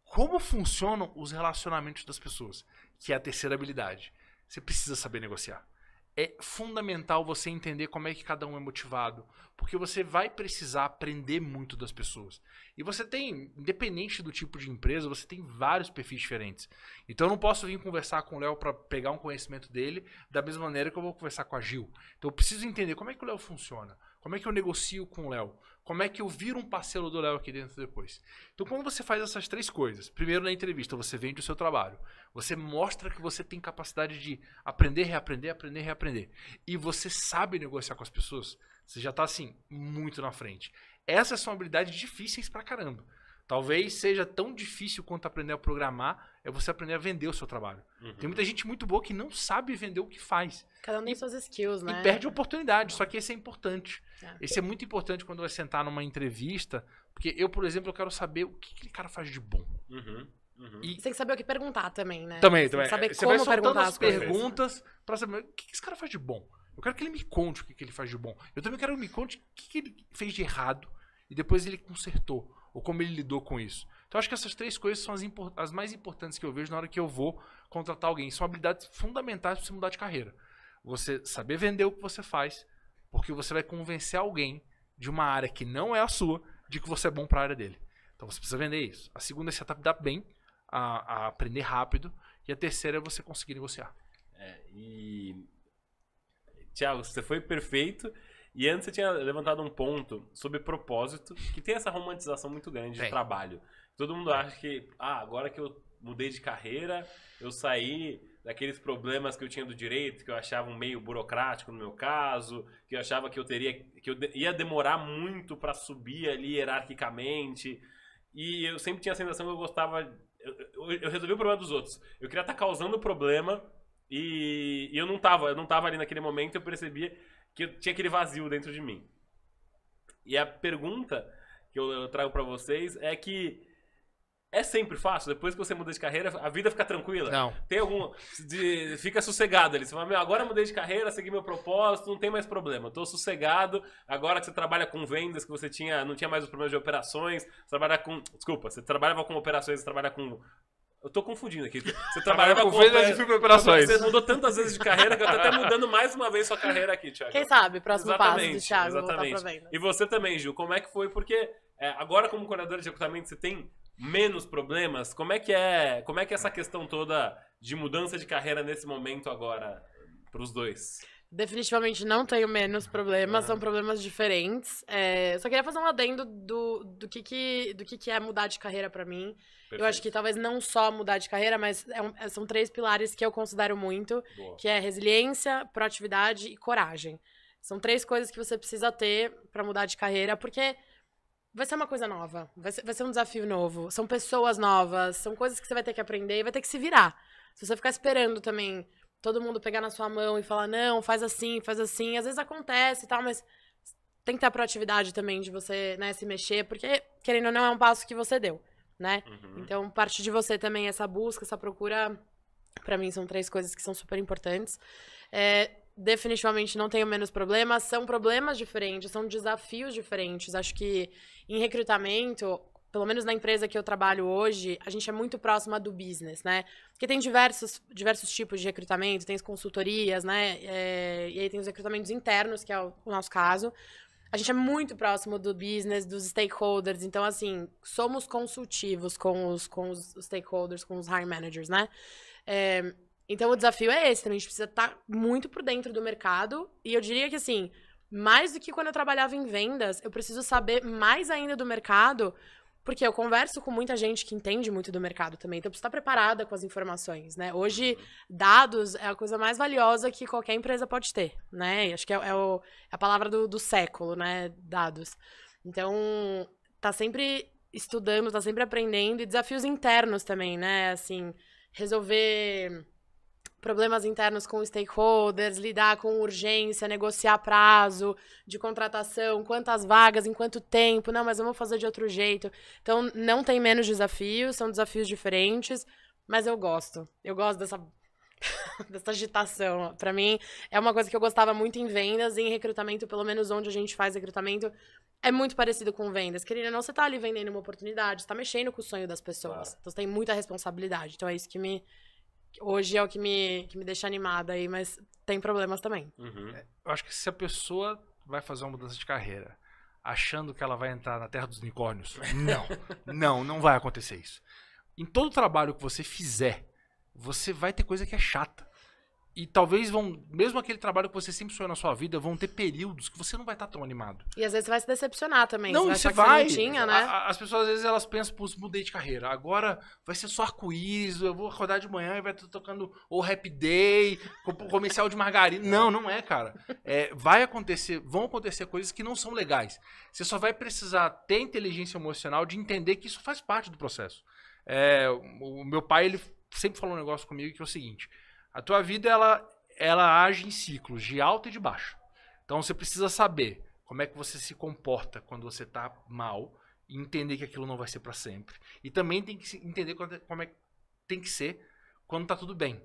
como funcionam os relacionamentos das pessoas? Que é a terceira habilidade. Você precisa saber negociar. É fundamental você entender como é que cada um é motivado, porque você vai precisar aprender muito das pessoas. E você tem, independente do tipo de empresa, você tem vários perfis diferentes. Então eu não posso vir conversar com o Léo para pegar um conhecimento dele da mesma maneira que eu vou conversar com a Gil. Então eu preciso entender como é que o Léo funciona, como é que eu negocio com o Léo, como é que eu viro um parceiro do Léo aqui dentro depois. Então, quando você faz essas três coisas, primeiro na entrevista você vende o seu trabalho, você mostra que você tem capacidade de aprender, reaprender, aprender, reaprender, e você sabe negociar com as pessoas, você já tá assim, muito na frente. Essas são habilidades difíceis pra caramba. Talvez seja tão difícil quanto aprender a programar, é você aprender a vender o seu trabalho. Uhum. Tem muita gente muito boa que não sabe vender o que faz. Cada um tem suas skills, né? E perde a oportunidade. Só que esse é importante. É. Esse é muito importante quando vai sentar numa entrevista. Porque eu, por exemplo, eu quero saber o que aquele cara faz de bom. Uhum. Uhum. E Você tem que saber o que perguntar também, né? também, Você tem também. que saber Você vai como soltando perguntar as as coisas. perguntas pra saber o que esse cara faz de bom. Eu quero que ele me conte o que ele faz de bom. Eu também quero que ele me conte o que que ele fez de errado e depois ele consertou. Ou como ele lidou com isso. Então, acho que essas três coisas são as, as mais importantes que eu vejo na hora que eu vou contratar alguém. São habilidades fundamentais para você mudar de carreira. Você saber vender o que você faz, porque você vai convencer alguém de uma área que não é a sua, de que você é bom para a área dele. Então, você precisa vender isso. A segunda é se adaptar bem, a, a aprender rápido. E a terceira é você conseguir negociar. É, e. Tiago, você foi perfeito. E antes você tinha levantado um ponto sobre propósito, que tem essa romantização muito grande de trabalho. Todo mundo acha que, ah, agora que eu mudei de carreira, eu saí daqueles problemas que eu tinha do direito, que eu achava um meio burocrático no meu caso, que eu achava que eu teria que eu de- ia demorar muito para subir ali hierarquicamente. E eu sempre tinha a sensação que eu gostava eu, eu- eu resolvi o problema dos outros. Eu queria estar causando o problema e, e eu não tava, eu não tava ali naquele momento, eu percebia que eu tinha aquele vazio dentro de mim. E a pergunta que eu, eu trago pra vocês é que é sempre fácil, depois que você muda de carreira, a vida fica tranquila. Não. Tem algum. de- fica sossegado ali. Você fala, meu, agora eu mudei de carreira, segui meu propósito, não tem mais problema. Eu tô sossegado. Agora que você trabalha com vendas, que você tinha, não tinha mais os problemas de operações, você trabalha com. Desculpa, você trabalhava com operações, você trabalha com. Eu tô confundindo aqui. Você trabalhava com. vendas opera- e microoperações. Você mudou tantas vezes de carreira que eu tô até mudando mais uma vez sua carreira aqui, Thiago. Quem sabe, próximo passo do Exatamente, Thiago, voltar exatamente. pra venda. E você também, Gil, como é que foi? Porque é, agora como coordenador de recrutamento você tem menos problemas. Como é que é, como é que é essa questão toda de mudança de carreira nesse momento agora pros dois? Definitivamente não tenho menos problemas, Ah. são problemas diferentes. É, só queria fazer um adendo do, do, que, que, do que, que é mudar de carreira pra mim. Eu acho que talvez não só mudar de carreira, mas é um- é- são três pilares que eu considero muito, Boa. que é resiliência, proatividade e coragem. São três coisas que você precisa ter pra mudar de carreira, porque vai ser uma coisa nova, vai ser, vai ser um desafio novo, são pessoas novas, são coisas que você vai ter que aprender e vai ter que se virar. Se você ficar esperando também todo mundo pegar na sua mão e falar, não, faz assim, faz assim, às vezes acontece e tal, mas tem que ter a proatividade também de você né, se mexer, porque, querendo ou não, é um passo que você deu, né? Uhum. Então, parte de você também, essa busca, essa procura, pra mim são três coisas que são super importantes. É, definitivamente não tenho menos problemas, são problemas diferentes, são desafios diferentes. Acho que em recrutamento, pelo menos na empresa que eu trabalho hoje, a gente é muito próxima do business, né? Porque tem diversos, diversos tipos de recrutamento, tem as consultorias, né? É, e aí tem os recrutamentos internos, que é o, o nosso caso. A gente é muito próximo do business, dos stakeholders. Então, assim, somos consultivos com os, com os stakeholders, com os hiring managers, né? É, então, o desafio é esse também. A gente precisa estar muito por dentro do mercado. E eu diria que, assim, mais do que quando eu trabalhava em vendas, eu preciso saber mais ainda do mercado, porque eu converso com muita gente que entende muito do mercado também. Então, eu preciso estar preparada com as informações, né? Hoje, dados é a coisa mais valiosa que qualquer empresa pode ter, né? Acho que é, é o- é a palavra do, do século, né? Dados. Então, tá sempre estudando, tá sempre aprendendo e desafios internos também, né? Assim, resolver problemas internos com stakeholders, lidar com urgência, negociar prazo de contratação, quantas vagas, em quanto tempo, não, mas vamos fazer de outro jeito. Então, não tem menos desafios, são desafios diferentes, mas eu gosto. Eu gosto dessa dessa agitação. Pra mim, é uma coisa que eu gostava muito em vendas e em recrutamento, pelo menos onde a gente faz recrutamento, é muito parecido com vendas. Querendo ou não, você tá ali vendendo uma oportunidade, você tá mexendo com o sonho das pessoas. Claro. Então você tem muita responsabilidade. Então é isso que me. Hoje é o que me, que me deixa animada aí, mas tem problemas também. Uhum. Eu acho que se a pessoa vai fazer uma mudança de carreira achando que ela vai entrar na terra dos unicórnios, não. não, não vai acontecer isso. Em todo trabalho que você fizer, você vai ter coisa que é chata. E talvez vão, mesmo aquele trabalho que você sempre sonhou na sua vida, vão ter períodos que você não vai estar tão animado. E às vezes você vai se decepcionar também. Não, você vai. você não tinha, né? A- As pessoas às vezes elas pensam, pô, mudei de carreira. Agora vai ser só arco-íris, eu vou acordar de manhã e vai estar tocando o Happy Day, co- comercial de margarina. Não, não é, cara. É, vai acontecer, vão acontecer coisas que não são legais. Você só vai precisar ter inteligência emocional de entender que isso faz parte do processo. É, o o meu pai, ele sempre falou um negócio comigo que é o seguinte: a tua vida ela, ela age em ciclos de alta e de baixo. Então você precisa saber como é que você se comporta quando você tá mal e entender que aquilo não vai ser para sempre. E também tem que entender quando- como é que tem que ser quando tá tudo bem.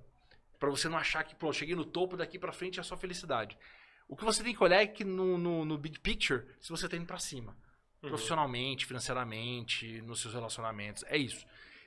Pra você não achar que, pô, cheguei no topo daqui pra frente é só felicidade. O que você tem que olhar é que no, no, no big picture, se você tá indo pra cima. Uhum. Profissionalmente, financeiramente, nos seus relacionamentos. É isso.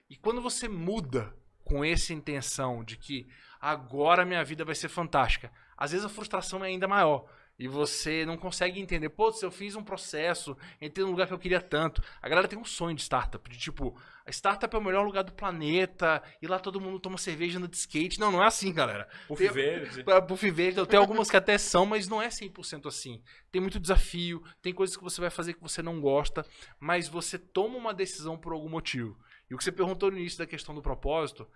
E quando você muda com essa intenção de que agora minha vida vai ser fantástica, às vezes a frustração é ainda maior. E você não consegue entender, pô, se eu fiz um processo, entrei num lugar que eu queria tanto. A galera tem um sonho de startup, de tipo, a startup é o melhor lugar do planeta, e lá todo mundo toma cerveja no de skate. Não, não é assim, galera. Puff Tem- verde. Pra Buff verde, tem algumas que até são, mas não é 100% assim. Tem muito desafio, tem coisas que você vai fazer que você não gosta, mas você toma uma decisão por algum motivo. E o que você perguntou no início da questão do propósito,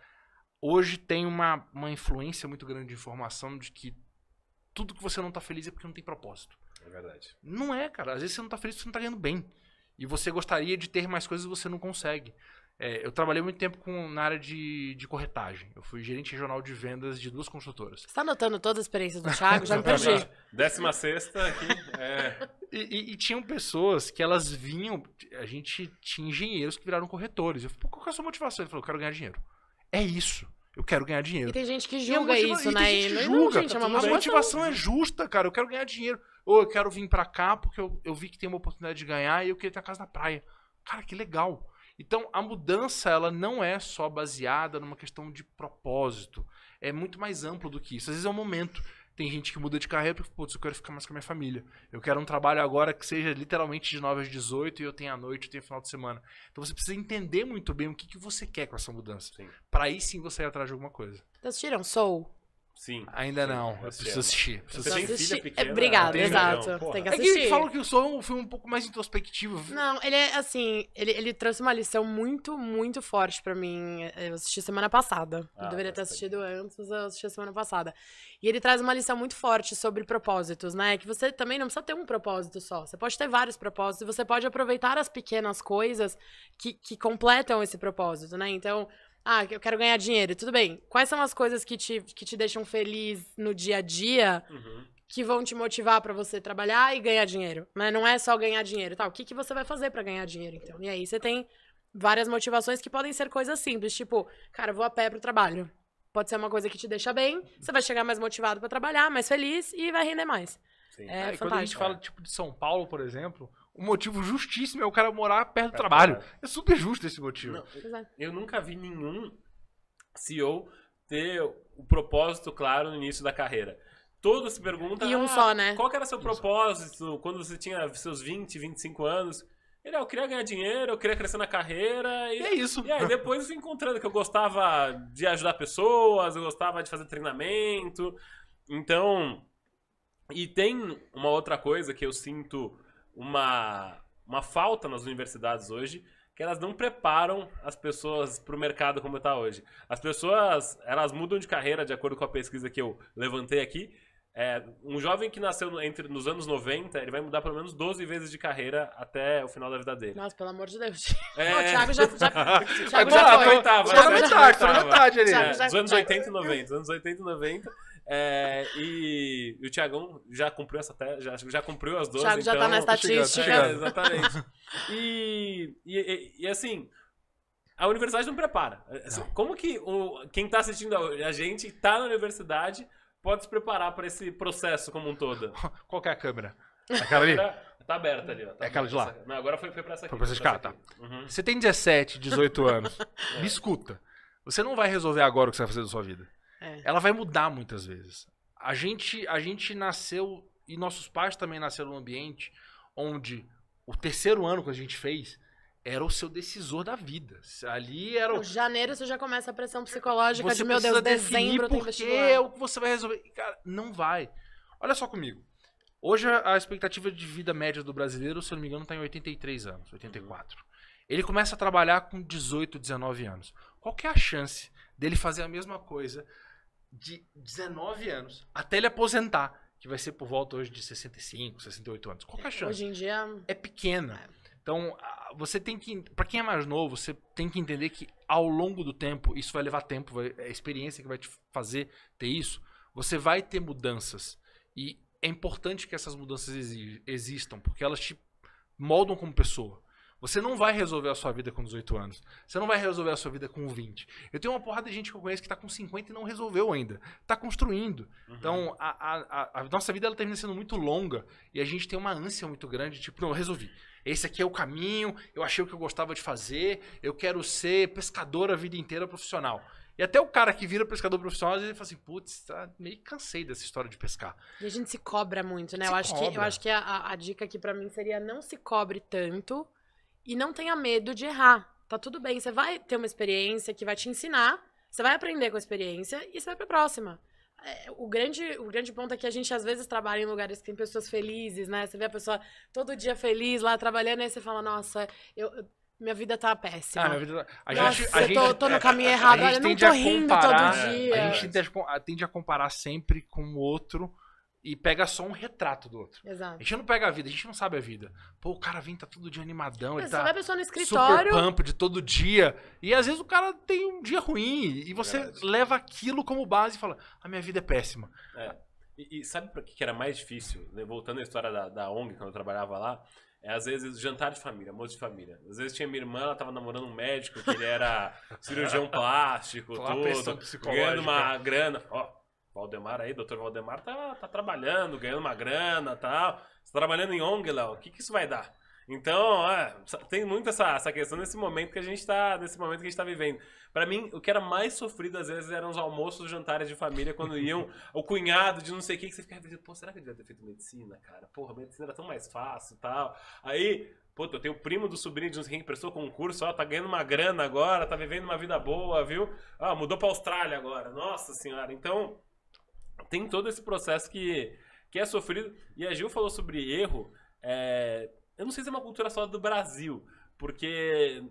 hoje tem uma, uma influência muito grande de informação de que tudo que você não tá feliz é porque não tem propósito. É verdade. Não é, cara. Às vezes você não tá feliz porque você não tá ganhando bem. E você gostaria de ter mais coisas e você não consegue. É, eu trabalhei muito tempo com, na área de, de corretagem. Eu fui gerente regional de vendas de duas construtoras. Você tá anotando toda a experiência do Thiago? Já me perdi. Décima sexta aqui. É. E, e- e tinham pessoas que elas vinham. A gente tinha engenheiros que viraram corretores. Eu falei, Pô, qual que é a sua motivação? Ele falou, eu quero ganhar dinheiro. É isso. Eu quero ganhar dinheiro. E tem gente que julga motiva- isso, e tem né? gente que julga. Não, gente, é a motivação. motivação é justa, cara. Eu quero ganhar dinheiro. Ou eu quero vir pra cá porque eu, eu vi que tem uma oportunidade de ganhar e eu queria ter a casa na praia. Cara, que legal. Então, a mudança, ela não é só baseada numa questão de propósito. É muito mais amplo do que isso. Às vezes é um momento. Tem gente que muda de carreira porque, putz, eu quero ficar mais com a minha família. Eu quero um trabalho agora que seja literalmente de 9 às 18 e eu tenho a noite, eu tenho final de semana. Então você precisa entender muito bem o que, que você quer com essa mudança. Pra aí sim você ir atrás de alguma coisa. Vocês assistiram Soul? Sim. Ainda Sim, não. eu preciso assistir. preciso Você Não tem assistir. assisti- filha pequena? É, obrigado, Tem exato. Tem que É que assistir. falam que o som é um filme um pouco mais introspectivo. Não, ele é assim, ele, ele trouxe uma lição muito, muito forte pra mim. Eu assisti semana passada. Ah, eu deveria ter faz assistido antes, mas eu assisti semana passada. E ele traz uma lição muito forte sobre propósitos, né? Que você também não precisa ter um propósito só. Você pode ter vários propósitos e você pode aproveitar as pequenas coisas que, que completam esse propósito, né? Então, ah, eu quero ganhar dinheiro. Tudo bem. Quais são as coisas que te, que te deixam feliz no dia a dia? Uhum. que vão te motivar pra você trabalhar e ganhar dinheiro, né? Não é só ganhar dinheiro, tá? O que, que você vai fazer pra ganhar dinheiro, então? E aí você tem várias motivações que podem ser coisas simples, tipo, cara, vou a pé pro trabalho. Pode ser uma coisa que te deixa bem, você vai chegar mais motivado pra trabalhar, mais feliz e vai render mais. Sim. É Aí, quando a gente fala tipo de São Paulo, por exemplo, o motivo justíssimo é o cara morar perto do trabalho. trabalho. É super justo esse motivo. Não, eu nunca vi nenhum CEO ter o propósito claro no início da carreira. Todos se perguntam. E um "Ah, só, né? Qual era seu propósito quando você tinha seus 20, 25 anos? Ele, ah, eu queria ganhar dinheiro, eu queria crescer na carreira. E E, é isso. e aí depois eu fui encontrando que eu gostava de ajudar pessoas, eu gostava de fazer treinamento. Então, e tem uma outra coisa que eu sinto uma, uma falta nas universidades hoje, que elas não preparam as pessoas para o mercado como está hoje. As pessoas, elas mudam de carreira de acordo com a pesquisa que eu levantei aqui. É, um jovem que nasceu entre, nos anos 90, ele vai mudar pelo menos 12 vezes de carreira até o final da vida dele. Nossa, pelo amor de Deus. É. Não, o Thiago já, já, o Thiago Agora já tá foi. oitava, O? Thiago já foi. metade, metade ali. Já- já- dos anos já- 80 e 90. Dos anos 80 e 90. É, e, e o Thiagão já cumpriu essa te, já, já cumpriu as 12. Thiago já tá então, na estatística. chegando, É, exatamente. E, e, e- e, assim, a universidade não prepara. Assim, Como que o, quem tá assistindo a, a gente tá na universidade pode se preparar para esse processo como um todo? Qual que é a câmera? Aquela ali? Tá, tá aberta ali, ó. Tá É aquela de lá? essa- Não, agora foi, foi pra essa aqui. Foi pra essa de cá, tá. Uhum. Você tem 17, 18 anos. Me escuta. Você não vai resolver agora o que você vai fazer da sua vida. É. Ela vai mudar muitas vezes. A gente, a gente nasceu, e nossos pais também nasceram num ambiente onde o terceiro ano que a gente fez era o seu decisor da vida. Ali era o. Janeiro você já começa a pressão psicológica Você de, meu Deus, dezembro tem por vestibular. que é o que você vai resolver. Cara, não vai. Olha só comigo. Hoje a a expectativa de vida média do brasileiro, se eu não me engano, está em 83 anos, 84. Ele começa a trabalhar com 18, 19 anos. Qual que é a chance dele fazer a mesma coisa de 19 anos até ele aposentar, que vai ser por volta hoje de 65, 68 anos? Qual que é a chance? Hoje em dia, é pequena. Então, a- você tem que. Pra quem é mais novo, você tem que entender que ao longo do tempo, isso vai levar tempo, vai, é a experiência que vai te fazer ter isso. Você vai ter mudanças. E é importante que essas mudanças exi- existam, porque elas te moldam como pessoa. Você não vai resolver a sua vida com 18 anos. Você não vai resolver a sua vida com 20. Eu tenho uma porrada de gente que eu conheço que tá com 50 e não resolveu ainda. Tá construindo. Então, a, a- a- nossa vida ela termina sendo muito longa e a gente tem uma ânsia muito grande, tipo, não, eu resolvi. Esse aqui é o caminho, eu achei o que eu gostava de fazer, eu quero ser pescador a vida inteira profissional. E até o cara que vira pescador profissional, às vezes ele fala assim, putz, tá meio cansei dessa história de pescar. E a gente se cobra muito, né? Se eu acho que, eu cobra. acho que a- a, a dica aqui pra mim seria não se cobre tanto e não tenha medo de errar. Tá tudo bem, você vai ter uma experiência que vai te ensinar, você vai aprender com a experiência e você vai pra próxima. É, o, grande, o grande ponto é que a gente às vezes trabalha em lugares que tem pessoas felizes, né? Você vê a pessoa todo dia feliz lá trabalhando, aí você fala, nossa, eu, eu- minha vida tá péssima. Ah, minha vida... A Nossa, gente, a eu gente, tô, tô no caminho a errado, gente olha, não tô rindo comparar, todo dia. A gente tende a- tende a comparar sempre com o outro e pega só um retrato do outro. A Exato. gente não pega a vida, a gente não sabe a vida. Pô, o cara vem, tá todo dia animadão, ele Você vai tá a pessoa no super escritório, pump de todo dia. E às vezes o cara tem um dia ruim e você Verdade. leva aquilo como base e fala: a minha vida é péssima. E, e sabe pra que que era mais difícil? né? Voltando à história da, da ONG, quando eu trabalhava lá, é às vezes jantar de família, almoço de família. Às vezes tinha minha irmã, ela tava namorando um médico que ele era cirurgião plástico, tudo, ganhando uma grana. Ó, Valdemar aí, doutor Valdemar tá, tá trabalhando, ganhando uma grana e tal. Você tá trabalhando em ONG, Léo, o que que isso vai dar? Então, é, tem muito essa, essa questão nesse momento que a gente tá, nesse momento que a gente tá vivendo. Pra mim, o que era mais sofrido às vezes eram os almoços, os jantares de família, quando iam o cunhado de não sei o que, que você ficava pensando, pô, será que eu devia ter feito medicina, cara? Porra, medicina era tão mais fácil e tal. Aí, pô, eu tenho o primo do sobrinho de quem que prestou concurso, ó, tá ganhando uma grana agora, tá vivendo uma vida boa, viu? Ah, mudou pra Austrália agora, nossa senhora. Então, tem todo esse processo que, que é sofrido. E a Gil falou sobre erro. é, eu não sei se é uma cultura só do Brasil, porque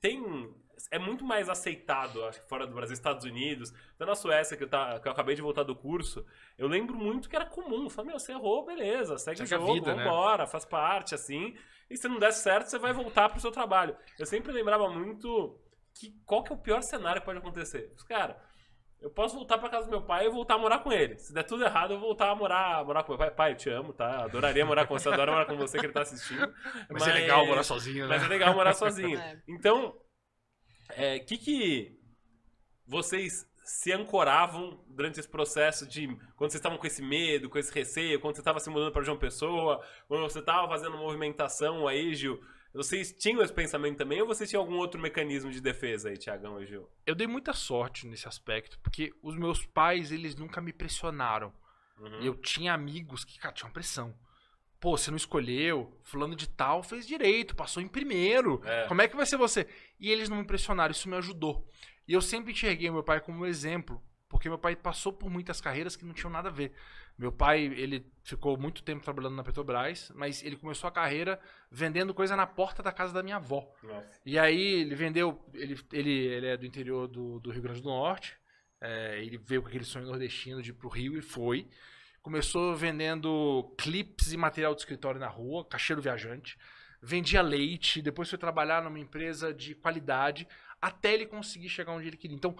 tem. É muito mais aceitado, acho que fora do Brasil, Estados Unidos, até na Suécia, que eu, tá, que eu acabei de voltar do curso, eu lembro muito que era comum. Falei, meu, você errou, beleza, segue, Segue o jogo, vida, né? vambora, faz parte, assim. E se não der certo, você vai voltar pro seu trabalho. Eu sempre lembrava muito que qual que é o pior cenário que pode acontecer. Cara, eu posso voltar pra casa do meu pai e voltar a morar com ele. Se der tudo errado, eu vou voltar a morar, morar com meu pai. Pai, eu te amo, tá? Adoraria morar com você, adoro morar com você que ele tá assistindo. Mas, é legal morar sozinho, né? Mas é legal morar sozinho. É. Então, o que que vocês se ancoravam durante esse processo de quando vocês estavam com esse medo, com esse receio, quando você estava se mudando para João Pessoa, quando você estava fazendo movimentação aí, Gil, vocês tinham esse pensamento também ou vocês tinham algum outro mecanismo de defesa aí, Tiagão e Gil? Eu dei muita sorte nesse aspecto, porque os meus pais, eles nunca me pressionaram. Uhum. Eu tinha amigos que, cara, tinham pressão. Pô, você não escolheu, fulano de tal fez direito, passou em primeiro. É. Como é que vai ser você? E eles não me pressionaram, isso me ajudou. E eu sempre enxerguei meu pai como um exemplo, porque meu pai passou por muitas carreiras que não tinham nada a ver. Meu pai, ele ficou muito tempo trabalhando na Petrobras, mas ele começou a carreira vendendo coisa na porta da casa da minha avó. Nossa. E aí ele vendeu, ele, ele, ele é do interior do, do Rio Grande do Norte, é, ele veio com aquele sonho nordestino de ir pro Rio e foi. Começou vendendo clips e material de escritório na rua, caixeiro viajante. Vendia leite, depois foi trabalhar numa empresa de qualidade, até ele conseguir chegar onde ele queria. Então,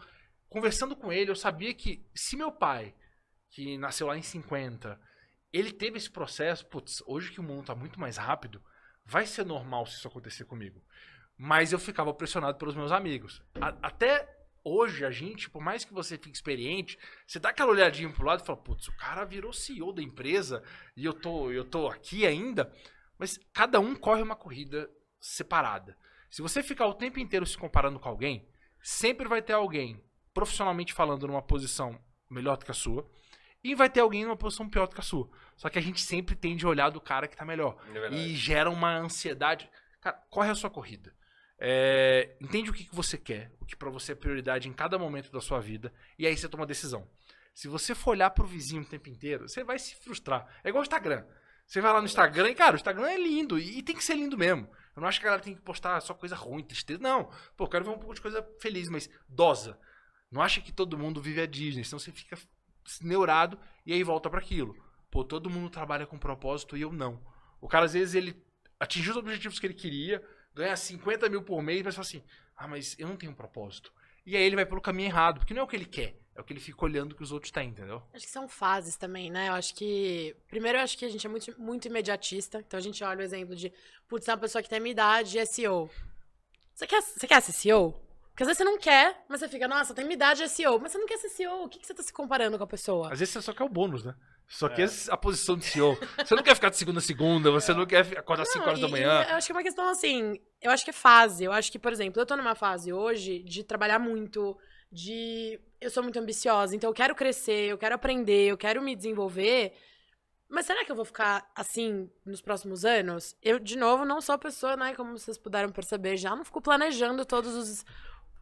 conversando com ele, eu sabia que se meu pai, que nasceu lá em 50, ele teve esse processo, putz, hoje que o mundo tá muito mais rápido, vai ser normal se isso acontecer comigo. Mas eu ficava pressionado pelos meus amigos. A- até hoje, a gente, por mais que você fique experiente, você dá aquela olhadinha pro lado e fala, putz, o cara virou CEO da empresa e eu tô, eu tô aqui ainda. Mas cada um corre uma corrida separada. Se você ficar o tempo inteiro se comparando com alguém, sempre vai ter alguém, profissionalmente falando, numa posição melhor do que a sua, e vai ter alguém numa posição pior do que a sua. Só que a gente sempre tende a olhar do cara que tá melhor É e gera uma ansiedade. Cara, corre a sua corrida. É, entende o que, que você quer, o que pra você é prioridade em cada momento da sua vida, e aí você toma a decisão. Se você for olhar pro vizinho o tempo inteiro, você vai se frustrar. É igual o Instagram. Você vai lá no Instagram e, cara, o Instagram é lindo, e, e tem que ser lindo mesmo. Eu não acho que a galera tem que postar só coisa ruim, tristeza. Não. Pô, eu quero ver um pouco de coisa feliz, mas dosa. Não acha que todo mundo vive a Disney, senão você fica neurado e aí volta pra aquilo. Pô, todo mundo trabalha com propósito e eu não. O cara, às vezes, ele atingiu os objetivos que ele queria, ganha 50 mil por mês, mas fala assim: ah, mas eu não tenho um propósito. E aí ele vai pelo caminho errado, porque não é o que ele quer, é o que ele fica olhando que os outros têm, entendeu? Acho que são fases também, né? Eu acho que. Primeiro, eu acho que a gente é muito, muito imediatista. Então a gente olha o exemplo de, putz, é uma pessoa que tem a minha idade é CEO. Você quer, você quer ser CEO? Porque às vezes você não quer, mas você fica, nossa, tem minha idade e é CEO. Mas você não quer ser CEO. O que, que você tá se comparando com a pessoa? Às vezes você só quer o bônus, né? Só É. quer a posição de CEO. Você não quer ficar de segunda a segunda, você não quer acordar às 5 Não, horas da e- manhã. e Eu acho que é uma questão assim. Eu acho que é fase. Eu acho que, por exemplo, eu tô numa fase hoje de trabalhar muito, de eu sou muito ambiciosa, então eu quero crescer, eu quero aprender, eu quero me desenvolver. Mas será que eu vou ficar assim nos próximos anos? Eu, de novo, não sou a pessoa, né? Como vocês puderam perceber, já não fico planejando todos os,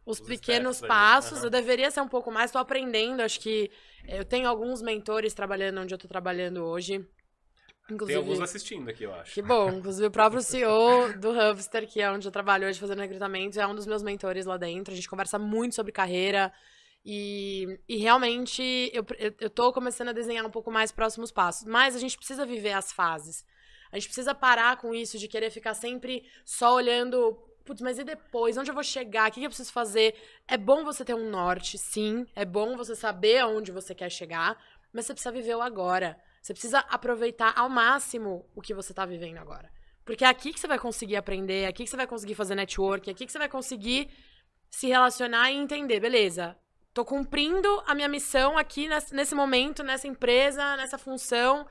os, Os pequenos aí, passos. Eu deveria ser um pouco mais, tô aprendendo. Acho que eu tenho alguns mentores trabalhando onde eu tô trabalhando hoje. Tem Inclusive. alguns assistindo aqui, eu acho. Que bom. Inclusive, o próprio CEO do Hubster, que é onde eu trabalho hoje fazendo recrutamento, é um dos meus mentores lá dentro. A gente conversa muito sobre carreira. E, e realmente eu, eu, eu tô começando a desenhar um pouco mais próximos passos. Mas a gente precisa viver as fases. A gente precisa parar com isso de querer ficar sempre só olhando. Putz, mas e depois? Onde eu vou chegar? O que que eu preciso fazer? É bom você ter um norte, sim. É bom você saber aonde você quer chegar. Mas você precisa viver o agora. Você precisa aproveitar ao máximo o que você tá vivendo agora. Porque é aqui que você vai conseguir aprender, é aqui que você vai conseguir fazer network, é aqui que você vai conseguir se relacionar e entender, beleza, tô cumprindo a minha missão aqui nesse momento, nessa empresa, nessa função.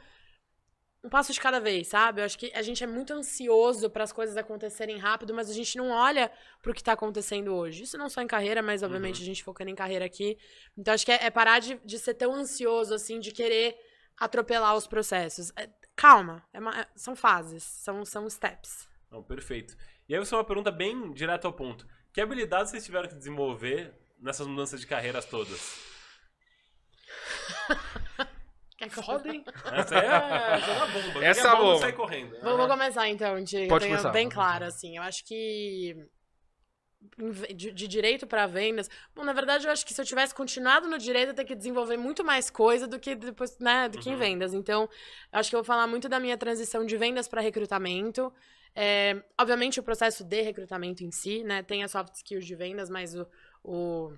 Um passo de cada vez, sabe? Eu acho que a gente é muito ansioso para as coisas acontecerem rápido, mas a gente não olha pro que tá acontecendo hoje. Isso não só em carreira, mas obviamente a gente focando em carreira aqui. Então acho que é, é parar de, de ser tão ansioso, assim, de querer atropelar os processos. É, calma, é uma- é- são fases, são, são steps. Não, perfeito. E aí, você é uma pergunta bem direta ao ponto. Que habilidades vocês tiveram que desenvolver nessas mudanças de carreiras todas? Quer que eu fale? Essa é a jogar bomba. Essa é é bom boa. sair correndo. Vou, vou começar então, Diego. Pode eu tenho começar, bem pode claro, assim. Eu acho que em ve- de, de direito para vendas. Bom, na verdade, eu acho que se eu tivesse continuado no direito, eu teria que desenvolver muito mais coisa do que depois, né, do que em Uhum. vendas. Então, eu acho que eu vou falar muito da minha transição de vendas para recrutamento. É, obviamente, o processo de recrutamento em si, né, tem as soft skills de vendas, mas o, o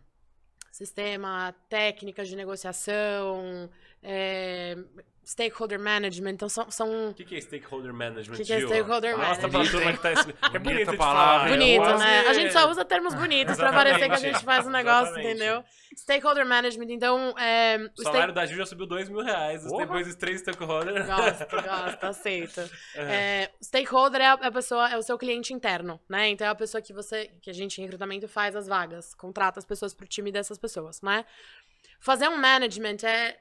sistema, técnicas de negociação, é, stakeholder management, então são, são O que, que é stakeholder management? O que que é Gil? stakeholder Mostra pra management? turma que tá isso. É Bonita de palavra, hein? Bonito, né? A gente só usa termos bonitos pra parecer que a gente faz um negócio, Exatamente. entendeu? Stakeholder management, então, é, o O stake- salário da Gil já subiu 2 mil reais. Porra. Depois dos três stakeholders. Gosto, gosto, aceito. É, o stakeholder é a, a pessoa, é o seu cliente interno, né? Então é a pessoa que você, que a gente em recrutamento faz as vagas, contrata as pessoas pro time dessas pessoas, né? Fazer um management é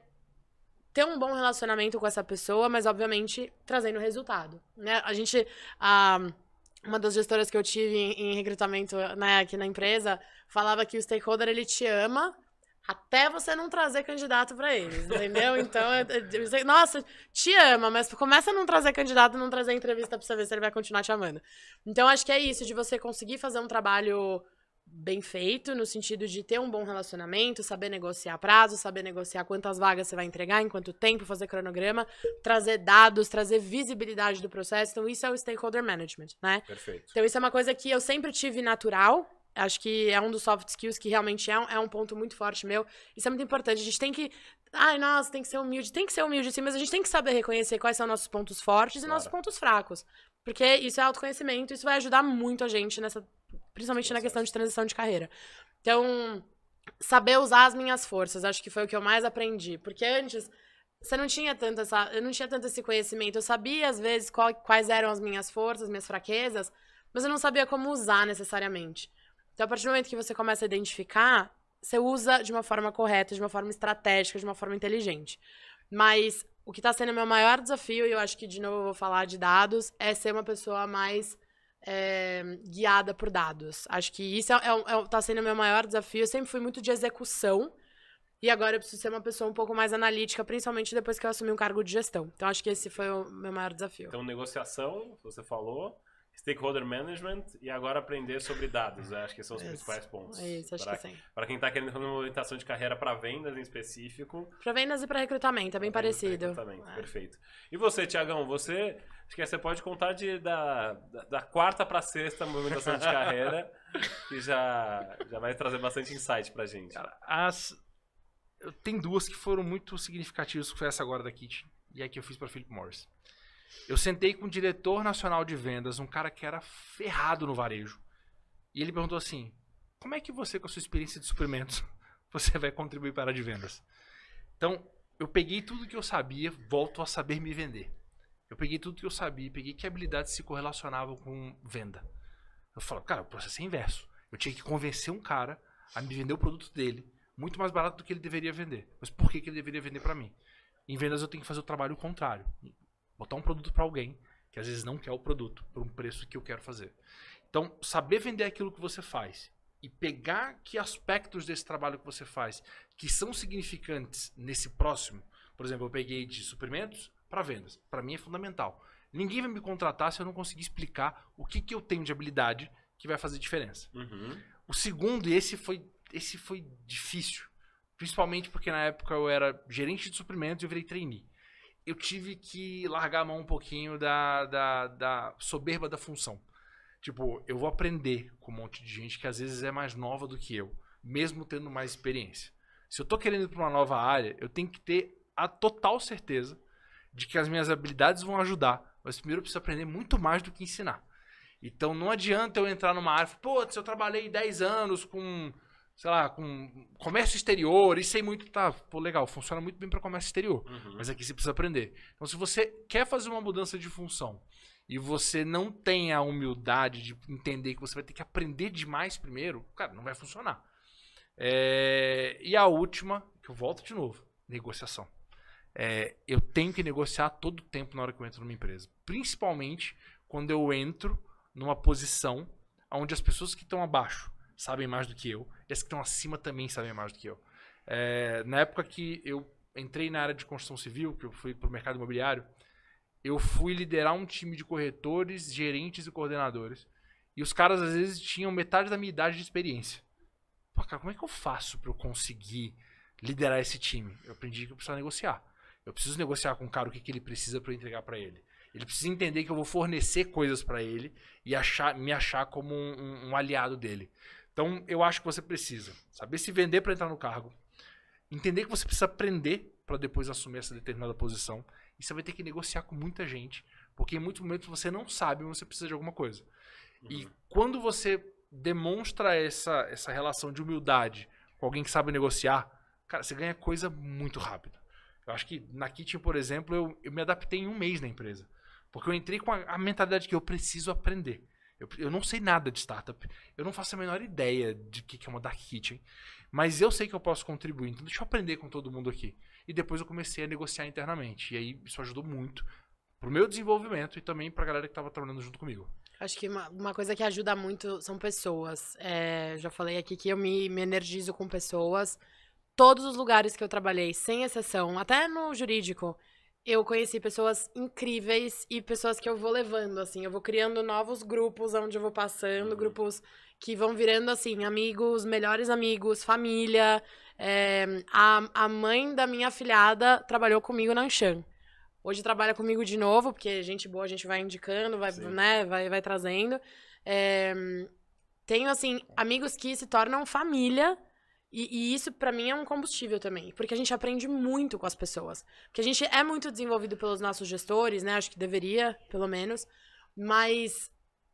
ter um bom relacionamento com essa pessoa, mas obviamente trazendo resultado, né? A gente, a, uma das gestoras que eu tive em, em recrutamento, né, aqui na empresa, falava que o stakeholder ele te ama até você não trazer candidato pra eles, entendeu? Então, eu sei- nossa, te ama, mas começa a não trazer candidato, não trazer entrevista pra você ver se ele vai continuar te amando. Então, acho que é isso, de você conseguir fazer um trabalho bem feito, no sentido de ter um bom relacionamento, saber negociar prazo, saber negociar quantas vagas você vai entregar, em quanto tempo, fazer cronograma, trazer dados, trazer visibilidade do processo. Então, isso é o stakeholder management, né? Perfeito. Então, isso é uma coisa que eu sempre tive natural. Acho que é um dos soft skills que realmente é um, é um ponto muito forte meu. Isso é muito importante. A gente tem que. Ai, nossa, tem que ser humilde. Tem que ser humilde, sim, mas a gente tem que saber reconhecer quais são nossos pontos fortes e Claro. nossos pontos fracos. Porque isso é autoconhecimento, isso vai ajudar muito a gente nessa. Principalmente na questão de transição de carreira. Então, saber usar as minhas forças, acho que foi o que eu mais aprendi. Porque antes, você não tinha tanto essa. Eu não tinha tanto esse conhecimento. Eu sabia, às vezes, qual- quais eram as minhas forças, minhas fraquezas, mas eu não sabia como usar necessariamente. Então, a partir do momento que você começa a identificar, você usa de uma forma correta, de uma forma estratégica, de uma forma inteligente. Mas o que está sendo o meu maior desafio, e eu acho que de novo eu vou falar de dados, é ser uma pessoa mais é, guiada por dados. Acho que isso é, é, é, tá sendo o meu maior desafio. Eu sempre fui muito de execução. E agora eu preciso ser uma pessoa um pouco mais analítica, principalmente depois que eu assumi um cargo de gestão. Então acho que esse foi o meu maior desafio. Então, negociação, você falou. Stakeholder management e agora aprender sobre dados. Eu acho que são os Isso. principais pontos. É isso, acho Pra- que sim. Pra quem tá querendo fazer uma orientação de carreira pra vendas em específico. Pra vendas e pra recrutamento, é bem parecido. recrutamento, É. Perfeito. E você, Tiagão, você. Acho que você pode contar de, da, da, da quarta pra sexta movimentação de carreira, que já, já vai trazer bastante insight pra gente. Cara, as... Tem duas que foram muito significativas, que foi essa agora da Kit e a que eu fiz para Philip Morris. Eu sentei com o diretor nacional de vendas, um cara que era ferrado no varejo. E ele perguntou assim: como é que você, com a sua experiência de suprimentos, você vai contribuir para a de vendas? Então, eu peguei tudo que eu sabia, volto a saber me vender. Eu peguei tudo que eu sabia, peguei que habilidades se correlacionavam com venda. Eu falo, cara, o processo é inverso. Eu tinha que convencer um cara a me vender o produto dele muito mais barato do que ele deveria vender. Mas por que, que ele deveria vender para mim? Em vendas eu tenho que fazer o trabalho contrário. Botar um produto para alguém que às vezes não quer o produto por um preço que eu quero fazer. Então, saber vender aquilo que você faz e pegar que aspectos desse trabalho que você faz que são significantes nesse próximo. Por exemplo, eu peguei de suprimentos para vendas. Para mim é fundamental. Ninguém vai me contratar se eu não conseguir explicar o que, que eu tenho de habilidade que vai fazer diferença. Uhum. O segundo, e esse foi, esse foi difícil. Principalmente porque na época eu era gerente de suprimentos e eu virei trainee. Eu tive que largar a mão um pouquinho da, da, da soberba da função. Tipo, eu vou aprender com um monte de gente que às vezes é mais nova do que eu, mesmo tendo mais experiência. Se eu tô querendo ir para uma nova área, eu tenho que ter a total certeza de que as minhas habilidades vão ajudar. Mas primeiro eu preciso aprender muito mais do que ensinar. Então não adianta eu entrar numa área, pô, se eu trabalhei 10 anos com, sei lá, com comércio exterior e sei muito, tá, pô, legal, funciona muito bem para comércio exterior. Uhum. Mas aqui você precisa aprender. Então se você quer fazer uma mudança de função e você não tem a humildade de entender que você vai ter que aprender demais primeiro, cara, não vai funcionar. É, e a última, que eu volto de novo, negociação. É, eu tenho que negociar todo o tempo na hora que eu entro numa empresa. Principalmente quando eu entro numa posição onde as pessoas que estão abaixo sabem mais do que eu e as que estão acima também sabem mais do que eu. É, na época que eu entrei na área de construção civil, que eu fui para o mercado imobiliário, eu fui liderar um time de corretores, gerentes e coordenadores. E os caras às vezes tinham metade da minha idade de experiência. Pô, cara, como é que eu faço para eu conseguir liderar esse time? Eu aprendi que eu precisava negociar. Eu preciso negociar com o cara o que, que ele precisa para eu entregar para ele. Ele precisa entender que eu vou fornecer coisas para ele e achar, me achar como um, um, um, aliado dele. Então, eu acho que você precisa saber se vender para entrar no cargo, entender que você precisa aprender para depois assumir essa determinada posição e você vai ter que negociar com muita gente, porque em muitos momentos você não sabe, mas você precisa de alguma coisa. Uhum. E quando você demonstra essa, essa relação de humildade com alguém que sabe negociar, cara, você ganha coisa muito rápido. Eu acho que na Kitchen, por exemplo, eu, eu me adaptei em um mês na empresa. Porque eu entrei com a, a mentalidade que eu preciso aprender. Eu, eu, não sei nada de startup. Eu não faço a menor ideia de o que, que é uma Dark Kitchen. Mas eu sei que eu posso contribuir. Então deixa eu aprender com todo mundo aqui. E depois eu comecei a negociar internamente. E aí isso ajudou muito pro meu desenvolvimento e também pra galera que tava trabalhando junto comigo. Acho que uma, uma coisa que ajuda muito são pessoas. É, já falei aqui que eu me, me energizo com pessoas todos os lugares que eu trabalhei, sem exceção, até no jurídico, eu conheci pessoas incríveis e pessoas que eu vou levando, assim. Eu vou criando novos grupos onde eu vou passando, uhum. grupos que vão virando, assim, amigos, melhores amigos, família. É, a, a mãe da minha afilhada trabalhou comigo na Anshan. Hoje trabalha comigo de novo, porque gente boa a gente vai indicando, vai, né, vai, vai trazendo. É, tenho, assim, amigos que se tornam família e, e, isso, para mim, é um combustível também. Porque a gente aprende muito com as pessoas. Porque a gente é muito desenvolvido pelos nossos gestores, né? Acho que deveria, pelo menos. Mas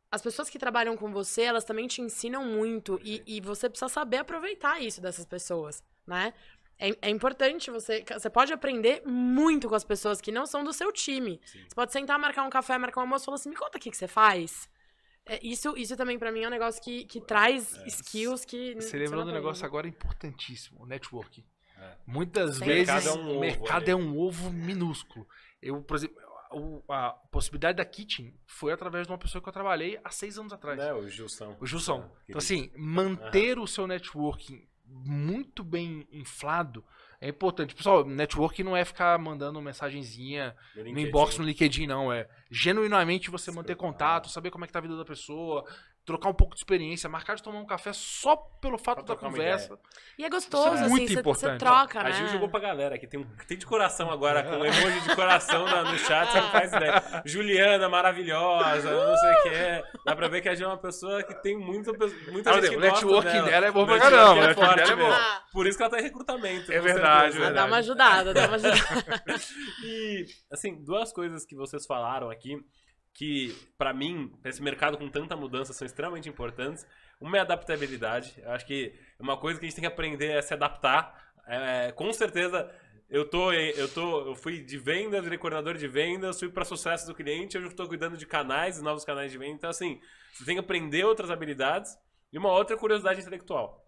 as pessoas que trabalham com você, elas também te ensinam muito. E, e você precisa saber aproveitar isso dessas pessoas, né? É, é, importante você. Você pode aprender muito com as pessoas que não são do seu time. Sim. Você pode sentar, marcar um café, marcar um almoço e falar assim: me conta o que, que você faz. É, isso, isso também para mim é um negócio que, que traz é. skills que. Você lembrou do negócio agora importantíssimo, o networking. É. Muitas Sim. vezes o mercado, é um, mercado é um, ovo minúsculo. Eu, por exemplo, a possibilidade da Kitchen foi através de uma pessoa que eu trabalhei há seis anos atrás. É, o Gilson. O Gilson. Então, assim, manter uhum. o seu networking muito bem inflado é importante. Pessoal, network não é ficar mandando mensagenzinha no, no inbox no LinkedIn, não. É genuinamente você manter contato, saber como é que tá a vida da pessoa, trocar um pouco de experiência, marcar de tomar um café só pelo fato da conversa. E é gostoso, é assim, muito cê, importante. Você troca, né? A Gil jogou pra galera que tem, um, tem de coração agora, com um emoji de coração no, no chat, você não faz ideia. Juliana, maravilhosa, não sei o que é. Dá pra ver que a Gil é uma pessoa que tem muito, muita ah, gente que O network dela. dela é bom pra caramba. É forte é bom. Por isso que ela tá em recrutamento. É verdade, verdade. Dá uma ajudada, dá uma ajudada. e, assim, duas coisas que vocês falaram aqui que, para mim, pra esse mercado com tanta mudança, são extremamente importantes. Uma é a adaptabilidade. Eu acho que é uma coisa que a gente tem que aprender a se adaptar. É, com certeza, eu tô, eu tô, eu fui de vendas, virei coordenador de vendas, fui para sucesso do cliente, hoje eu estou cuidando de canais, novos canais de venda. Então, assim, você tem que aprender outras habilidades e uma outra curiosidade intelectual.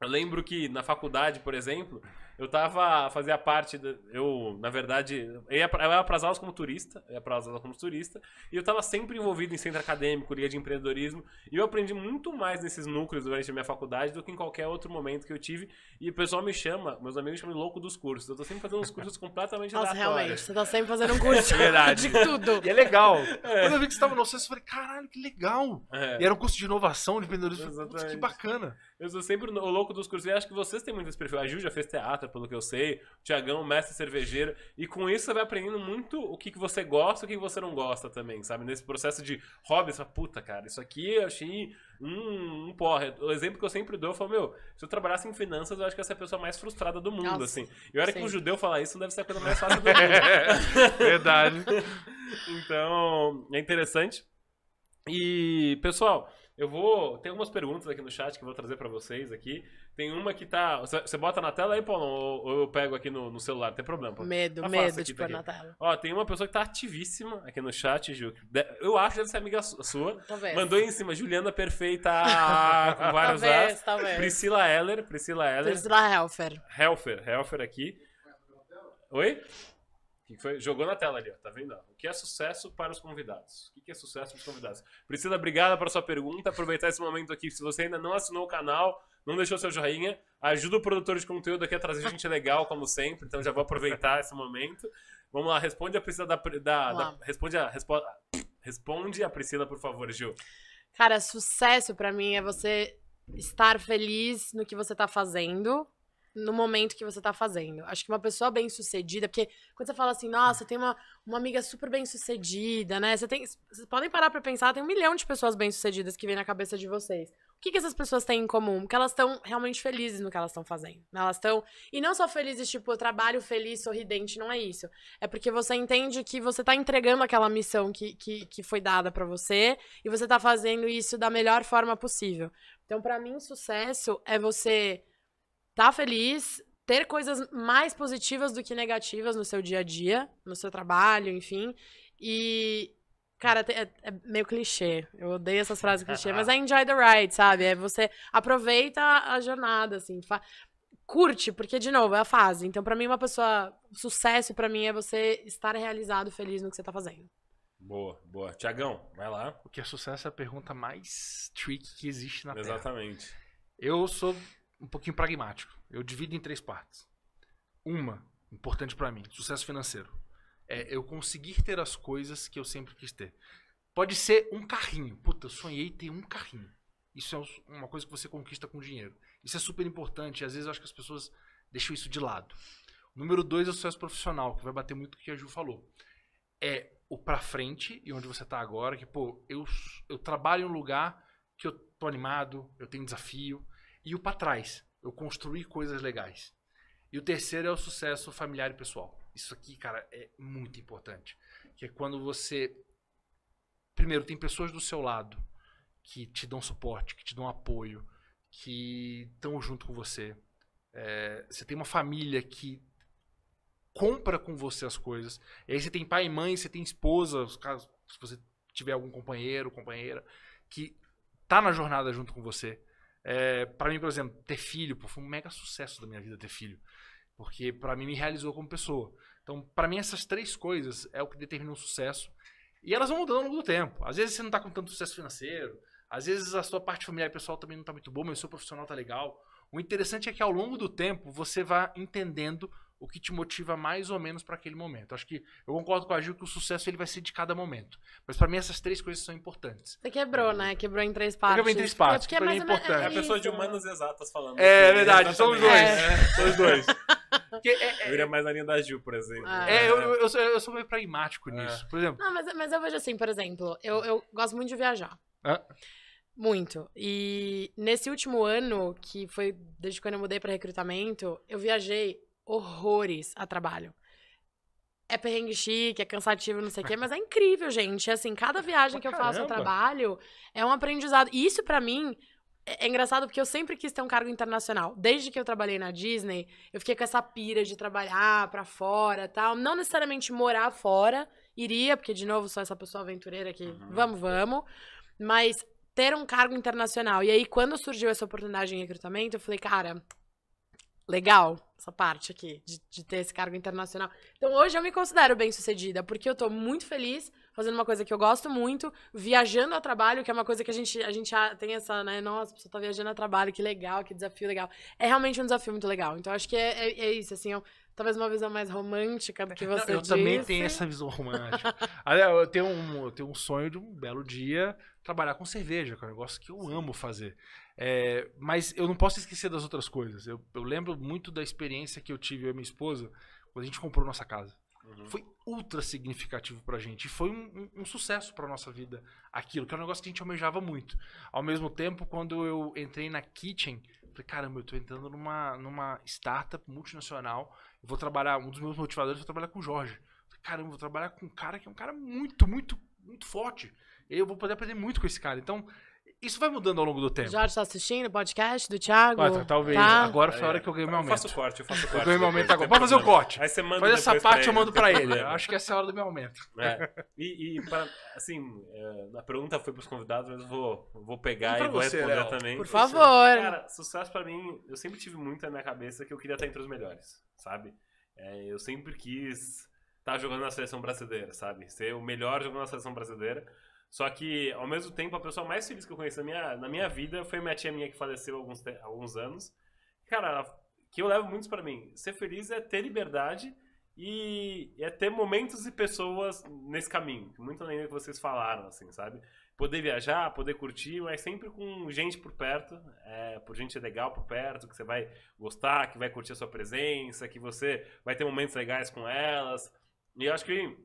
Eu lembro que na faculdade, por exemplo, eu tava, fazia parte, da- eu, na verdade, eu ia, pra, eu ia pras aulas como turista, eu ia pras aulas como turista, e eu tava sempre envolvido em centro acadêmico, liga de empreendedorismo, e eu aprendi muito mais nesses núcleos durante a minha faculdade do que em qualquer outro momento que eu tive, e o pessoal me chama, meus amigos chamam de louco dos cursos, eu tô sempre fazendo uns cursos completamente Nossa, aleatórios. realmente, você tá sempre fazendo um curso Verdade. de tudo. E é legal. Quando eu vi que você tava no sucesso, eu falei, caralho, que legal. É. E era um curso de inovação, de empreendedorismo. Eu falei, Putz, que bacana. Eu sou sempre o louco dos cursos. E acho que vocês têm muito esse perfil. A Ju já fez teatro, pelo que eu sei. O Tiagão, mestre cervejeiro. E com isso você vai aprendendo muito o que, que você gosta e o que, você não gosta também, sabe? Nesse processo de hobby, você fala, puta, cara, isso aqui eu achei um, um porra. O exemplo que eu sempre dou, eu falo, meu, se eu trabalhasse em finanças, eu acho que essa é a pessoa mais frustrada do mundo, Nossa, assim. E a hora que um judeu falar isso, não deve ser a coisa mais fácil do mundo. Verdade. Então, é interessante. E, pessoal, eu vou. Tem algumas perguntas aqui no chat que eu vou trazer pra vocês aqui. Tem uma que tá. Você bota na tela aí, Paulo? Ou ou eu pego aqui no, no celular? Não tem problema. Paulo. Medo, Tá medo de tá pôr na tela. Ó, tem uma pessoa que tá ativíssima aqui no chat, Ju. Eu acho que deve ser amiga su- sua. Talvez. Mandou aí em cima, Juliana Perfeita, com vários Talvez, As. talvez. Priscila Heller, Priscila Heller. Priscila Helfer. Helfer, Helfer aqui. Oi? Que foi? Jogou na tela ali, ó. Tá vendo? Que é sucesso para os convidados? O que é sucesso para os convidados? Priscila, obrigada pela sua pergunta. Aproveitar esse momento aqui. Se você ainda não assinou o canal, não deixou seu joinha, ajuda o produtor de conteúdo aqui a trazer gente legal, como sempre. Então já vou aproveitar esse momento. Vamos lá, responde a Priscila da. da, da- responde, a, respo, responde a Priscila, por favor, Gil. Cara, sucesso pra mim é você estar feliz no que você tá fazendo, no momento que você tá fazendo. Acho que uma pessoa bem sucedida, porque quando você fala assim, nossa, tenho uma, uma amiga super bem sucedida, né? Você tem, vocês podem parar pra pensar, tem um milhão de pessoas bem sucedidas que vem na cabeça de vocês. O que, que essas pessoas têm em comum? Que elas estão realmente felizes no que elas estão fazendo. né? Elas estão. E não só felizes, tipo, eu trabalho feliz, sorridente, não é isso. É porque você entende que você tá entregando aquela missão que, que, que foi dada pra você e você tá fazendo isso da melhor forma possível. Então, pra mim, sucesso é você tá feliz, ter coisas mais positivas do que negativas no seu dia a dia, no seu trabalho, enfim. E, cara, é, é meio clichê. Eu odeio essas frases clichê, mas é enjoy the ride, sabe? É você aproveita a jornada, assim. fa- Curte, porque, de novo, é a fase. Então, pra mim, uma pessoa. Sucesso, pra mim, é você estar realizado, feliz no que você tá fazendo. Boa, boa. Tiagão, vai lá. O que é sucesso é a pergunta mais tricky que existe na Terra. Exatamente. Eu sou um pouquinho pragmático. Eu divido em três partes. Uma, importante pra mim, sucesso financeiro. É eu conseguir ter as coisas que eu sempre quis ter. Pode ser um carrinho. Puta, sonhei ter um carrinho. Isso é uma coisa que você conquista com dinheiro. Isso é super importante. Às vezes eu acho que as pessoas deixam isso de lado. Número dois é o sucesso profissional, que vai bater muito com o que a Ju falou. É o pra frente e onde você tá agora, que, pô, eu, eu trabalho em um lugar que eu tô animado, eu tenho desafio. E o pra trás, eu construir coisas legais. E o terceiro é o sucesso familiar e pessoal. Isso aqui, cara, é muito importante. Que é quando você. Primeiro, tem pessoas do seu lado que te dão suporte, que te dão apoio, que estão junto com você. É, você tem uma família que compra com você as coisas. E aí você tem pai e mãe, você tem esposa, os casos, se você tiver algum companheiro, companheira, que tá na jornada junto com você. É, para mim, por exemplo, ter filho, pô, foi um mega sucesso da minha vida ter filho. Porque pra mim me realizou como pessoa. Então, pra mim, essas três coisas é o que determina um sucesso. E elas vão mudando ao longo do tempo. Às vezes você não tá com tanto sucesso financeiro, às vezes a sua parte familiar e pessoal também não tá muito boa, mas o seu profissional tá legal. O interessante é que ao longo do tempo você vai entendendo o que te motiva mais ou menos para aquele momento. Acho que eu concordo com a Gil que o sucesso ele vai ser de cada momento. Mas pra mim essas três coisas são importantes. Você quebrou, né? Quebrou em três partes. quebrei em três partes, É porque pra mim é mais importante. É a pessoa de isso. humanas exatas falando. É verdade, somos dois. exatamente. Somos dois. Porque é- Eu iria mais na linha da Gil, por exemplo. Ah. É, eu, eu, sou, eu sou meio pragmático É. nisso. Por exemplo, Não, mas, mas eu vejo assim, por exemplo, eu, eu gosto muito de viajar. Hã? Muito. E nesse último ano, que foi desde quando eu mudei para recrutamento, eu viajei horrores a trabalho. É perrengue chique, é cansativo, não sei o quê, mas é incrível, gente. Assim, cada viagem que eu faço a Caramba. trabalho é um aprendizado. E isso, pra mim, é é engraçado porque eu sempre quis ter um cargo internacional. Desde que eu trabalhei na Disney, eu fiquei com essa pira de trabalhar pra fora tal. Não necessariamente morar fora, iria, porque, de novo, sou essa pessoa aventureira que Uhum. vamos, vamos. Mas ter um cargo internacional. E aí, quando surgiu essa oportunidade em recrutamento, eu falei, cara, legal essa parte aqui, de, de ter esse cargo internacional. Então, hoje eu me considero bem sucedida, porque eu tô muito feliz fazendo uma coisa que eu gosto muito, viajando a trabalho, que é uma coisa que a gente, a gente tem essa, né? Nossa, a pessoa tá viajando a trabalho, que legal, que desafio legal. É realmente um desafio muito legal. Então, acho que é, é, é isso, assim, eu, talvez uma visão mais romântica do que você Não, eu disse. também tenho essa visão romântica. Eu tenho, um, eu tenho um sonho de um belo dia trabalhar com cerveja, que é um negócio que eu amo fazer. É, mas eu não posso esquecer das outras coisas. Eu, eu lembro muito da experiência que eu tive eu e minha esposa quando a gente comprou nossa casa. Uhum. Foi ultra significativo pra gente. E foi um, um- um sucesso pra nossa vida aquilo, que é um negócio que a gente almejava muito. Ao mesmo tempo, quando eu entrei na Kitchen, falei, caramba, eu tô entrando numa, numa startup multinacional. Eu vou trabalhar, um dos meus motivadores, eu vou trabalhar com o Jorge. Falei, caramba, eu vou trabalhar com um cara que é um cara muito, muito, muito forte. Eu vou poder aprender muito com esse cara. Então, isso vai mudando ao longo do tempo. Jorge tá assistindo o podcast do Thiago? Ah, tá, talvez. Tá? Agora foi a hora que eu ganhei meu Eu faço aumento. corte, eu faço Eu corte. ganhei meu aumento agora. Pode fazer o corte. Aí você manda Faz essa parte, eu mando pra ele. Eu acho que essa é a hora do meu aumento. É. E, e pra- assim, é, a pergunta foi pros convidados, mas eu vou, vou pegar E e vou você, responder Léo? também. Por favor. Cara, sucesso pra mim, eu sempre tive muito na minha cabeça que eu queria estar entre os melhores, sabe? É, eu sempre quis estar jogando na seleção brasileira, sabe? Ser o melhor jogando na seleção brasileira. Só que, ao mesmo tempo, a pessoa mais feliz que eu conheci na minha, na minha vida foi minha tia minha que faleceu há alguns, alguns anos. Cara, que eu levo muito pra mim. Ser feliz é ter liberdade e é ter momentos e pessoas nesse caminho. Muito além do que vocês falaram, assim, sabe? Poder viajar, poder curtir, mas sempre com gente por perto, é, por gente legal por perto, que você vai gostar, que vai curtir a sua presença, que você vai ter momentos legais com elas. E eu acho que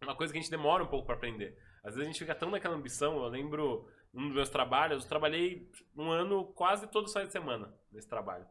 uma coisa que a gente demora um pouco pra aprender. Às vezes a gente fica tão naquela ambição. Eu lembro, num dos meus trabalhos, eu trabalhei um ano quase todo sai de semana nesse trabalho.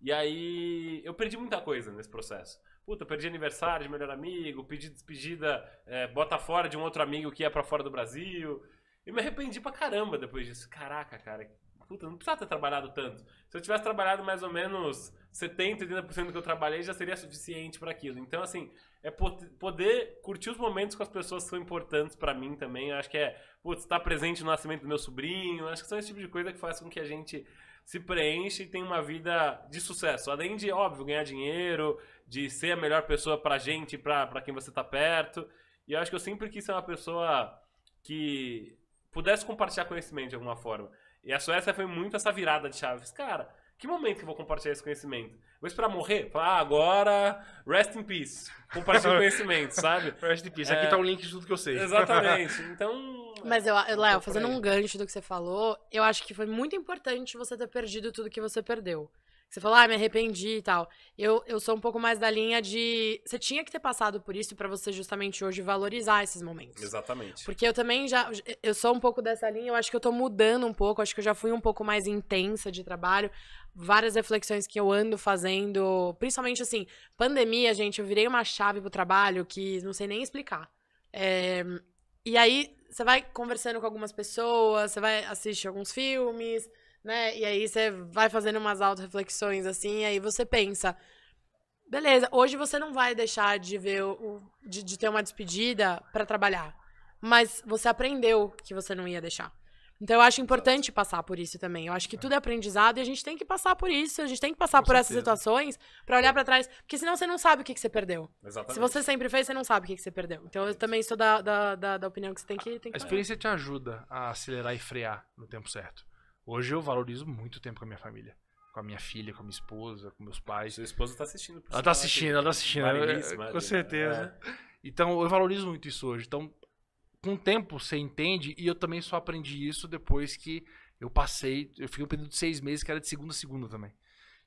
E aí eu perdi muita coisa nesse processo. Puta, perdi aniversário de melhor amigo, pedi despedida, é, bota fora de um outro amigo que ia pra fora do Brasil. E me arrependi pra caramba depois disso. Caraca, cara, puta, não precisava ter trabalhado tanto. Se eu tivesse trabalhado mais ou menos 70, 80% do que eu trabalhei, já seria suficiente pra aquilo. Então, assim, é po- poder curtir os momentos com as pessoas que são importantes pra mim também. Eu acho que é, putz, estar presente no nascimento do meu sobrinho. Acho que são esse tipo de coisa que faz com que a gente se preenche e tenha uma vida de sucesso. Além de, óbvio, ganhar dinheiro, de ser a melhor pessoa pra gente, pra, pra quem você tá perto. E eu acho que eu sempre quis ser uma pessoa que pudesse compartilhar conhecimento de alguma forma. E a Suécia foi muito essa virada de chave. Eu fiz, Cara, que momento que eu vou compartilhar esse conhecimento? Vou esperar morrer? Falar, ah, agora, rest in peace. Compartilhar o conhecimento, sabe? Rest in peace. É. Aqui tá o link de tudo que eu sei. Exatamente. Então. Mas, eu, eu- Léo, fazendo um gancho do que você falou, eu acho que foi muito importante você ter perdido tudo que você perdeu. Você falou, ah, me arrependi e tal. Eu, eu sou um pouco mais da linha de. Você tinha que ter passado por isso pra você justamente hoje valorizar esses momentos. Exatamente. Porque eu também já. Eu sou um pouco dessa linha, eu acho que eu tô mudando um pouco, acho que eu já fui um pouco mais intensa de trabalho. Várias reflexões que eu ando fazendo, principalmente assim, pandemia, gente, eu virei uma chave pro trabalho que não sei nem explicar. É, e aí, você vai conversando com algumas pessoas, você vai assistir alguns filmes, né? E aí você vai fazendo umas auto-reflexões assim, e aí você pensa. Beleza, hoje você não vai deixar de ver o, de, de ter uma despedida pra trabalhar. Mas você aprendeu que você não ia deixar. Então eu acho importante passar por isso também. Eu acho que tudo é aprendizado e a gente tem que passar por isso. A gente tem que passar Com por essas certeza. situações pra olhar pra trás. Porque senão você não sabe o que, que você perdeu. Exatamente. Se você sempre fez, você não sabe o que, que você perdeu. Então eu também sou da, da, da, da opinião que você tem que, tem A que fazer. experiência te ajuda a acelerar e frear no tempo certo. Hoje eu valorizo muito tempo com a minha família. Com a minha filha, com a minha esposa, com meus pais. Sua esposa tá assistindo. por Ela tá assistindo, ela tá assistindo. Maneiríssima, Com né? certeza. Então eu valorizo muito isso hoje. Então, com o tempo você entende, e eu também só aprendi isso depois que eu passei. Eu fiquei um período de seis meses que era de segunda a segunda também.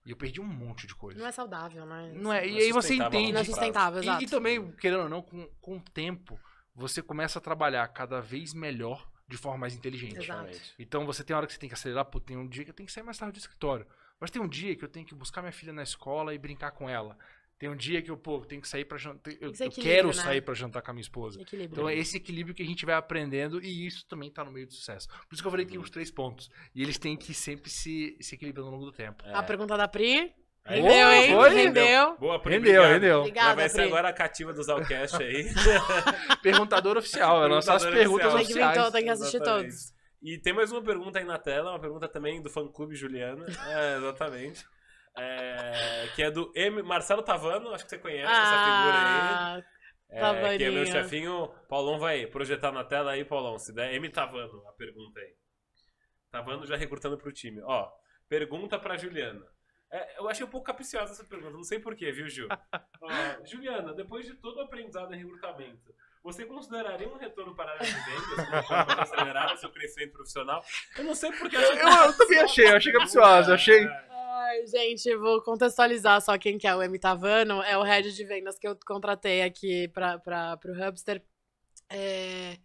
E eu perdi um monte de coisa. Não é saudável, né? Não é, Não e é aí você entende. Não é sustentável, E- exato. E, também, querendo ou não, com, com o tempo, você começa a trabalhar cada vez melhor de forma mais inteligente. Exato. Então você tem hora que você tem que acelerar, pô, tem um dia que eu tenho que sair mais tarde do escritório. Mas tem um dia que eu tenho que buscar minha filha na escola e brincar com ela. Tem um dia que eu, pô, tenho que sair pra jantar. Eu, eu quero né? sair pra jantar com a minha esposa. Equilíbrio. Então é esse equilíbrio que a gente vai aprendendo e isso também tá no meio do sucesso. Por isso que eu falei que tem Uhum. os três pontos. E eles têm que sempre se, se equilibrando ao longo do tempo. É. A pergunta da Pri. Aí, Rendeu, hein? foi? Rendeu. Boa, Pri, Rendeu, obrigado. rendeu. Obrigada, Já vai ser Pri. agora a cativa do Zalcast aí. Perguntador oficial, é lançar as Perguntador perguntas oficial. Tem que, vir oficiais. to- tem que assistir Exatamente. todos. E tem mais uma pergunta aí na tela, uma pergunta também do fã-clube Juliana. É, exatamente. É, que é do M. Marcelo Tavano, acho que você conhece essa figura aí. Ah, É, que é meu chefinho. Paulão vai projetar na tela aí, Paulão. Se der, M. Tavano, a pergunta aí. Tavano já recrutando pro time. Ó, pergunta pra Juliana. É, eu achei um pouco capciosa essa pergunta, não sei porquê, viu, Gil? Ó, Juliana, depois de todo o aprendizado em recrutamento, você consideraria um retorno para a área de vendas de acelerar o seu crescimento profissional? Eu não sei porque... Eu, eu também achei, eu achei capciosa, eu achei. Ai, gente, eu vou contextualizar só quem que é o M. Tavano. É o head de vendas que eu contratei aqui para o Hubster. É,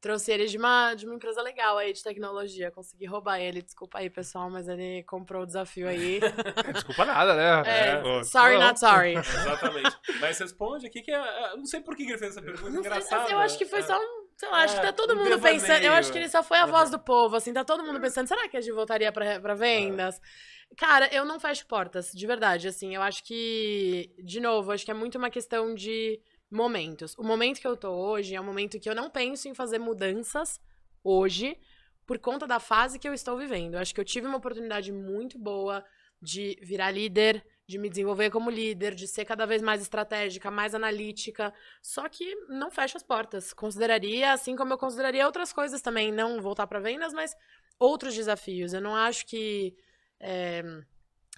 trouxe ele de uma, de uma empresa legal aí de tecnologia. Consegui roubar ele, desculpa aí, pessoal, mas ele comprou o desafio aí. Desculpa nada, né? É, Pô, sorry, não. not sorry. Exatamente. Mas responde aqui que é... é- eu não sei por que ele fez essa pergunta, Não sei, engraçada. eu acho que foi É. só um. Sei lá, acho que É, tá todo um mundo devaneio. pensando. Eu acho que ele só foi a voz do povo, assim, tá todo mundo pensando, será que a gente voltaria pra, pra vendas? Cara, eu não fecho portas, de verdade, assim, eu acho que, de novo, acho que é muito uma questão de momentos. O momento que eu tô hoje é um momento que eu não penso em fazer mudanças hoje, por conta da fase que eu estou vivendo. Eu acho que eu tive uma oportunidade muito boa de virar líder, de me desenvolver como líder, de ser cada vez mais estratégica, mais analítica. Só que não fecho as portas. Consideraria, assim como eu consideraria outras coisas também, não voltar para vendas, mas outros desafios. Eu não acho que. é,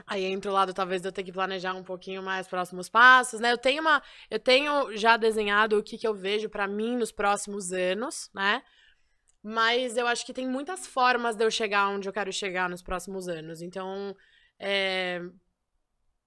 Aí entra o lado, talvez, de eu ter que planejar um pouquinho mais próximos passos, né? Eu tenho uma. Eu tenho já desenhado o que, que eu vejo para mim nos próximos anos, né? Mas eu acho que tem muitas formas de eu chegar onde eu quero chegar nos próximos anos. Então, é,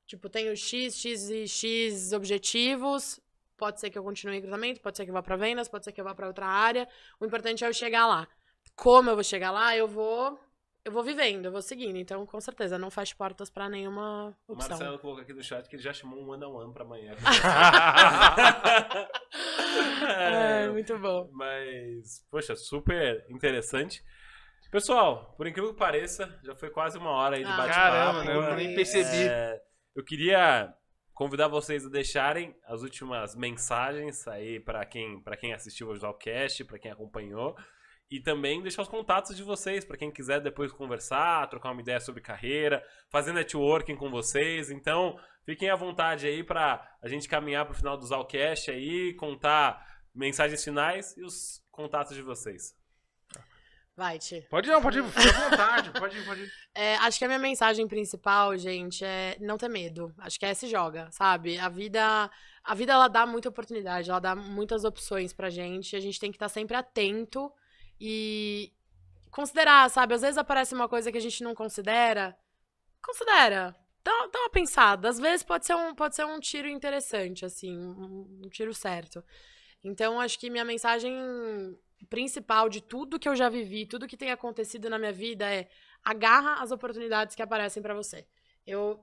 tipo, tenho X, X e X objetivos. Pode ser que eu continue em recrutamento, pode ser que eu vá para vendas, pode ser que eu vá para outra área. O importante é eu chegar lá. Como eu vou chegar lá? Eu vou eu vou vivendo, eu vou seguindo. Então, com certeza, não fecho portas para nenhuma O opção. Marcelo colocou aqui no chat que ele já chamou um one on one pra amanhã. É, muito bom. Mas, poxa, super interessante. Pessoal, por incrível que pareça, já foi quase uma hora aí de Ah, bate-papo. Caramba, né? eu nem percebi. É, eu queria convidar vocês a deixarem as últimas mensagens aí pra quem, pra quem assistiu o Jalcast, pra quem acompanhou. E também deixar os contatos de vocês, pra quem quiser depois conversar, trocar uma ideia sobre carreira, fazer networking com vocês. Então, fiquem à vontade aí pra a gente caminhar pro final do Zalcast aí, contar mensagens finais e os contatos de vocês. Vai, Ti. Pode não, pode ir, fica à vontade, pode ir, pode ir. É, acho que a minha mensagem principal, gente, é não ter medo. Acho que é se joga, sabe? A vida, a vida ela dá muita oportunidade, ela dá muitas opções pra gente. A gente tem que estar sempre atento e considerar, sabe? Às vezes aparece uma coisa que a gente não considera. Considera. Dá, dá uma pensada. Às vezes pode ser um, pode ser um tiro interessante, assim, um, um tiro certo. Então, acho que minha mensagem principal de tudo que eu já vivi, tudo que tem acontecido na minha vida é agarra as oportunidades que aparecem pra você. Eu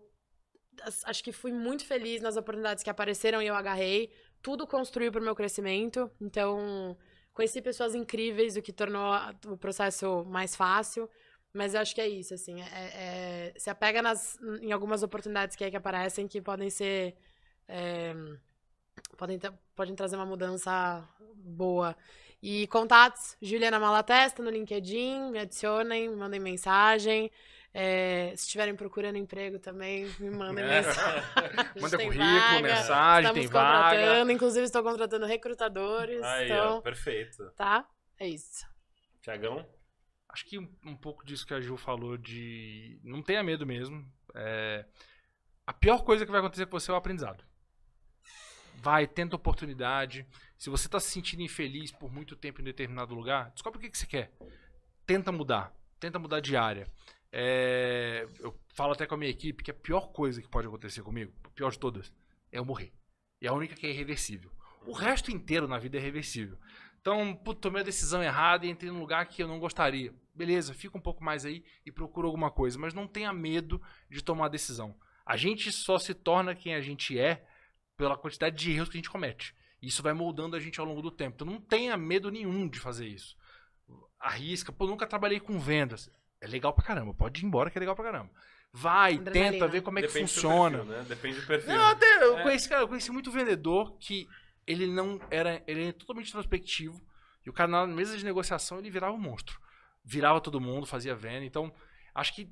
acho que fui muito feliz nas oportunidades que apareceram e eu agarrei. Tudo construiu pro meu crescimento. Então, conheci pessoas incríveis, o que tornou o processo mais fácil. Mas eu acho que é isso, assim. é- é- se apega nas, em algumas oportunidades que, que aparecem que podem ser. é, podem, podem trazer uma mudança boa. E contatos, Juliana Malatesta no LinkedIn, me adicionem, mandem mensagem. É, se estiverem procurando emprego também, me mandem É. mensagem. Manda currículo, vaga, mensagem, tem Estamos vaga. contratando, inclusive estou contratando recrutadores. Aí, ó, então, perfeito. tá? É isso. Tiagão? Acho que um, um pouco disso que a Ju falou de não tenha medo mesmo. É, a pior coisa que vai acontecer com você é o aprendizado. Vai, tenta oportunidade. Se você está se sentindo infeliz por muito tempo em determinado lugar, descobre o que, que você quer. Tenta mudar. Tenta mudar de área. É, eu falo até com a minha equipe que a pior coisa que pode acontecer comigo, a pior de todas, é eu morrer. E a única que é irreversível. O resto inteiro na vida é reversível. Então, putz, tomei a decisão errada e entrei num lugar que eu não gostaria. Beleza, fica um pouco mais aí e procura alguma coisa, mas não tenha medo de tomar a decisão. A gente só se torna quem a gente é pela quantidade de erros que a gente comete. Isso vai moldando a gente ao longo do tempo. Então não tenha medo nenhum de fazer isso. Arrisca. Pô, nunca trabalhei com vendas. É legal pra caramba. Pode ir embora que é legal pra caramba. Vai, Adrenalina. tenta ver como é que Depende do funciona. perfil, né? Depende do perfil. Não, até eu É. conheci, cara, eu conheci muito vendedor que ele não era, ele era totalmente introspectivo e o cara na mesa de negociação ele virava um monstro. virava todo mundo, fazia venda. Então, acho que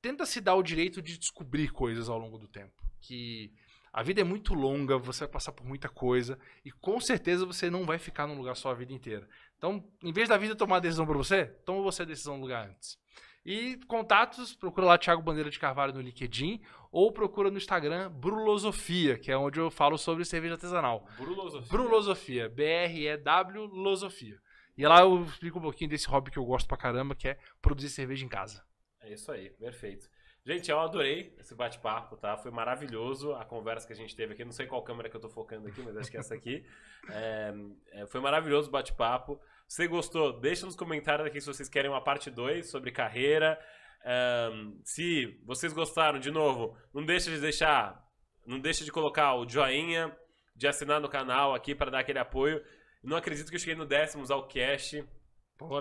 tenta se dar o direito de descobrir coisas ao longo do tempo. Que a vida é muito longa, você vai passar por muita coisa e com certeza você não vai ficar num lugar só a vida inteira. Então, em vez da vida tomar a decisão para você, toma você a decisão no lugar antes. E contatos, procura lá Thiago Bandeira de Carvalho no LinkedIn ou procura no Instagram Brulosofia, que é onde eu falo sobre cerveja artesanal. Brulosofia. Brulosofia, B-R-E-W Losofia. E lá eu explico um pouquinho desse hobby que eu gosto pra caramba, que é produzir cerveja em casa. É isso aí, perfeito. Gente, eu adorei esse bate-papo, tá? Foi maravilhoso a conversa que a gente teve aqui. Não sei qual câmera que eu tô focando aqui, mas acho que é essa aqui. É, é, foi maravilhoso o bate-papo. Se você gostou, deixa nos comentários aqui se vocês querem uma parte 2 sobre carreira. É, se vocês gostaram, de novo, não deixa de deixar, não deixa de colocar o joinha, de assinar no canal aqui para dar aquele apoio. Não acredito que eu cheguei no décimo Zalcast.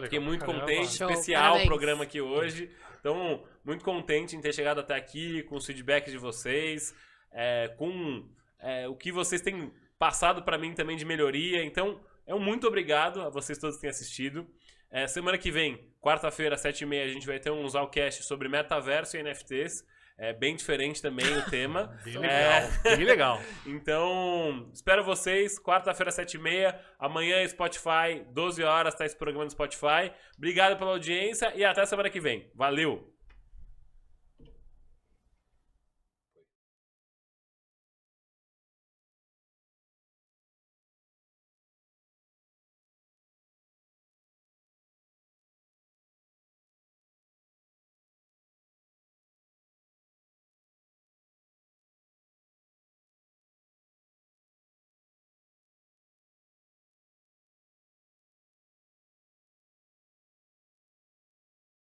Fiquei muito Caramba. contente, Show, especial o parabéns. programa aqui hoje. Então, muito contente em ter chegado até aqui, com os feedbacks de vocês, é, com é, o que vocês têm passado para mim também de melhoria. Então, é um muito obrigado a vocês todos que têm assistido. É, semana que vem, quarta-feira, às 7h30, a gente vai ter um Zalcast sobre metaverso e NFTs. É bem diferente também o tema. Bem É. legal, bem legal. Então, espero vocês, quarta-feira, 7h30. Amanhã, Spotify, 12 horas, tá esse programa no Spotify. Obrigado pela audiência e até semana que vem. Valeu!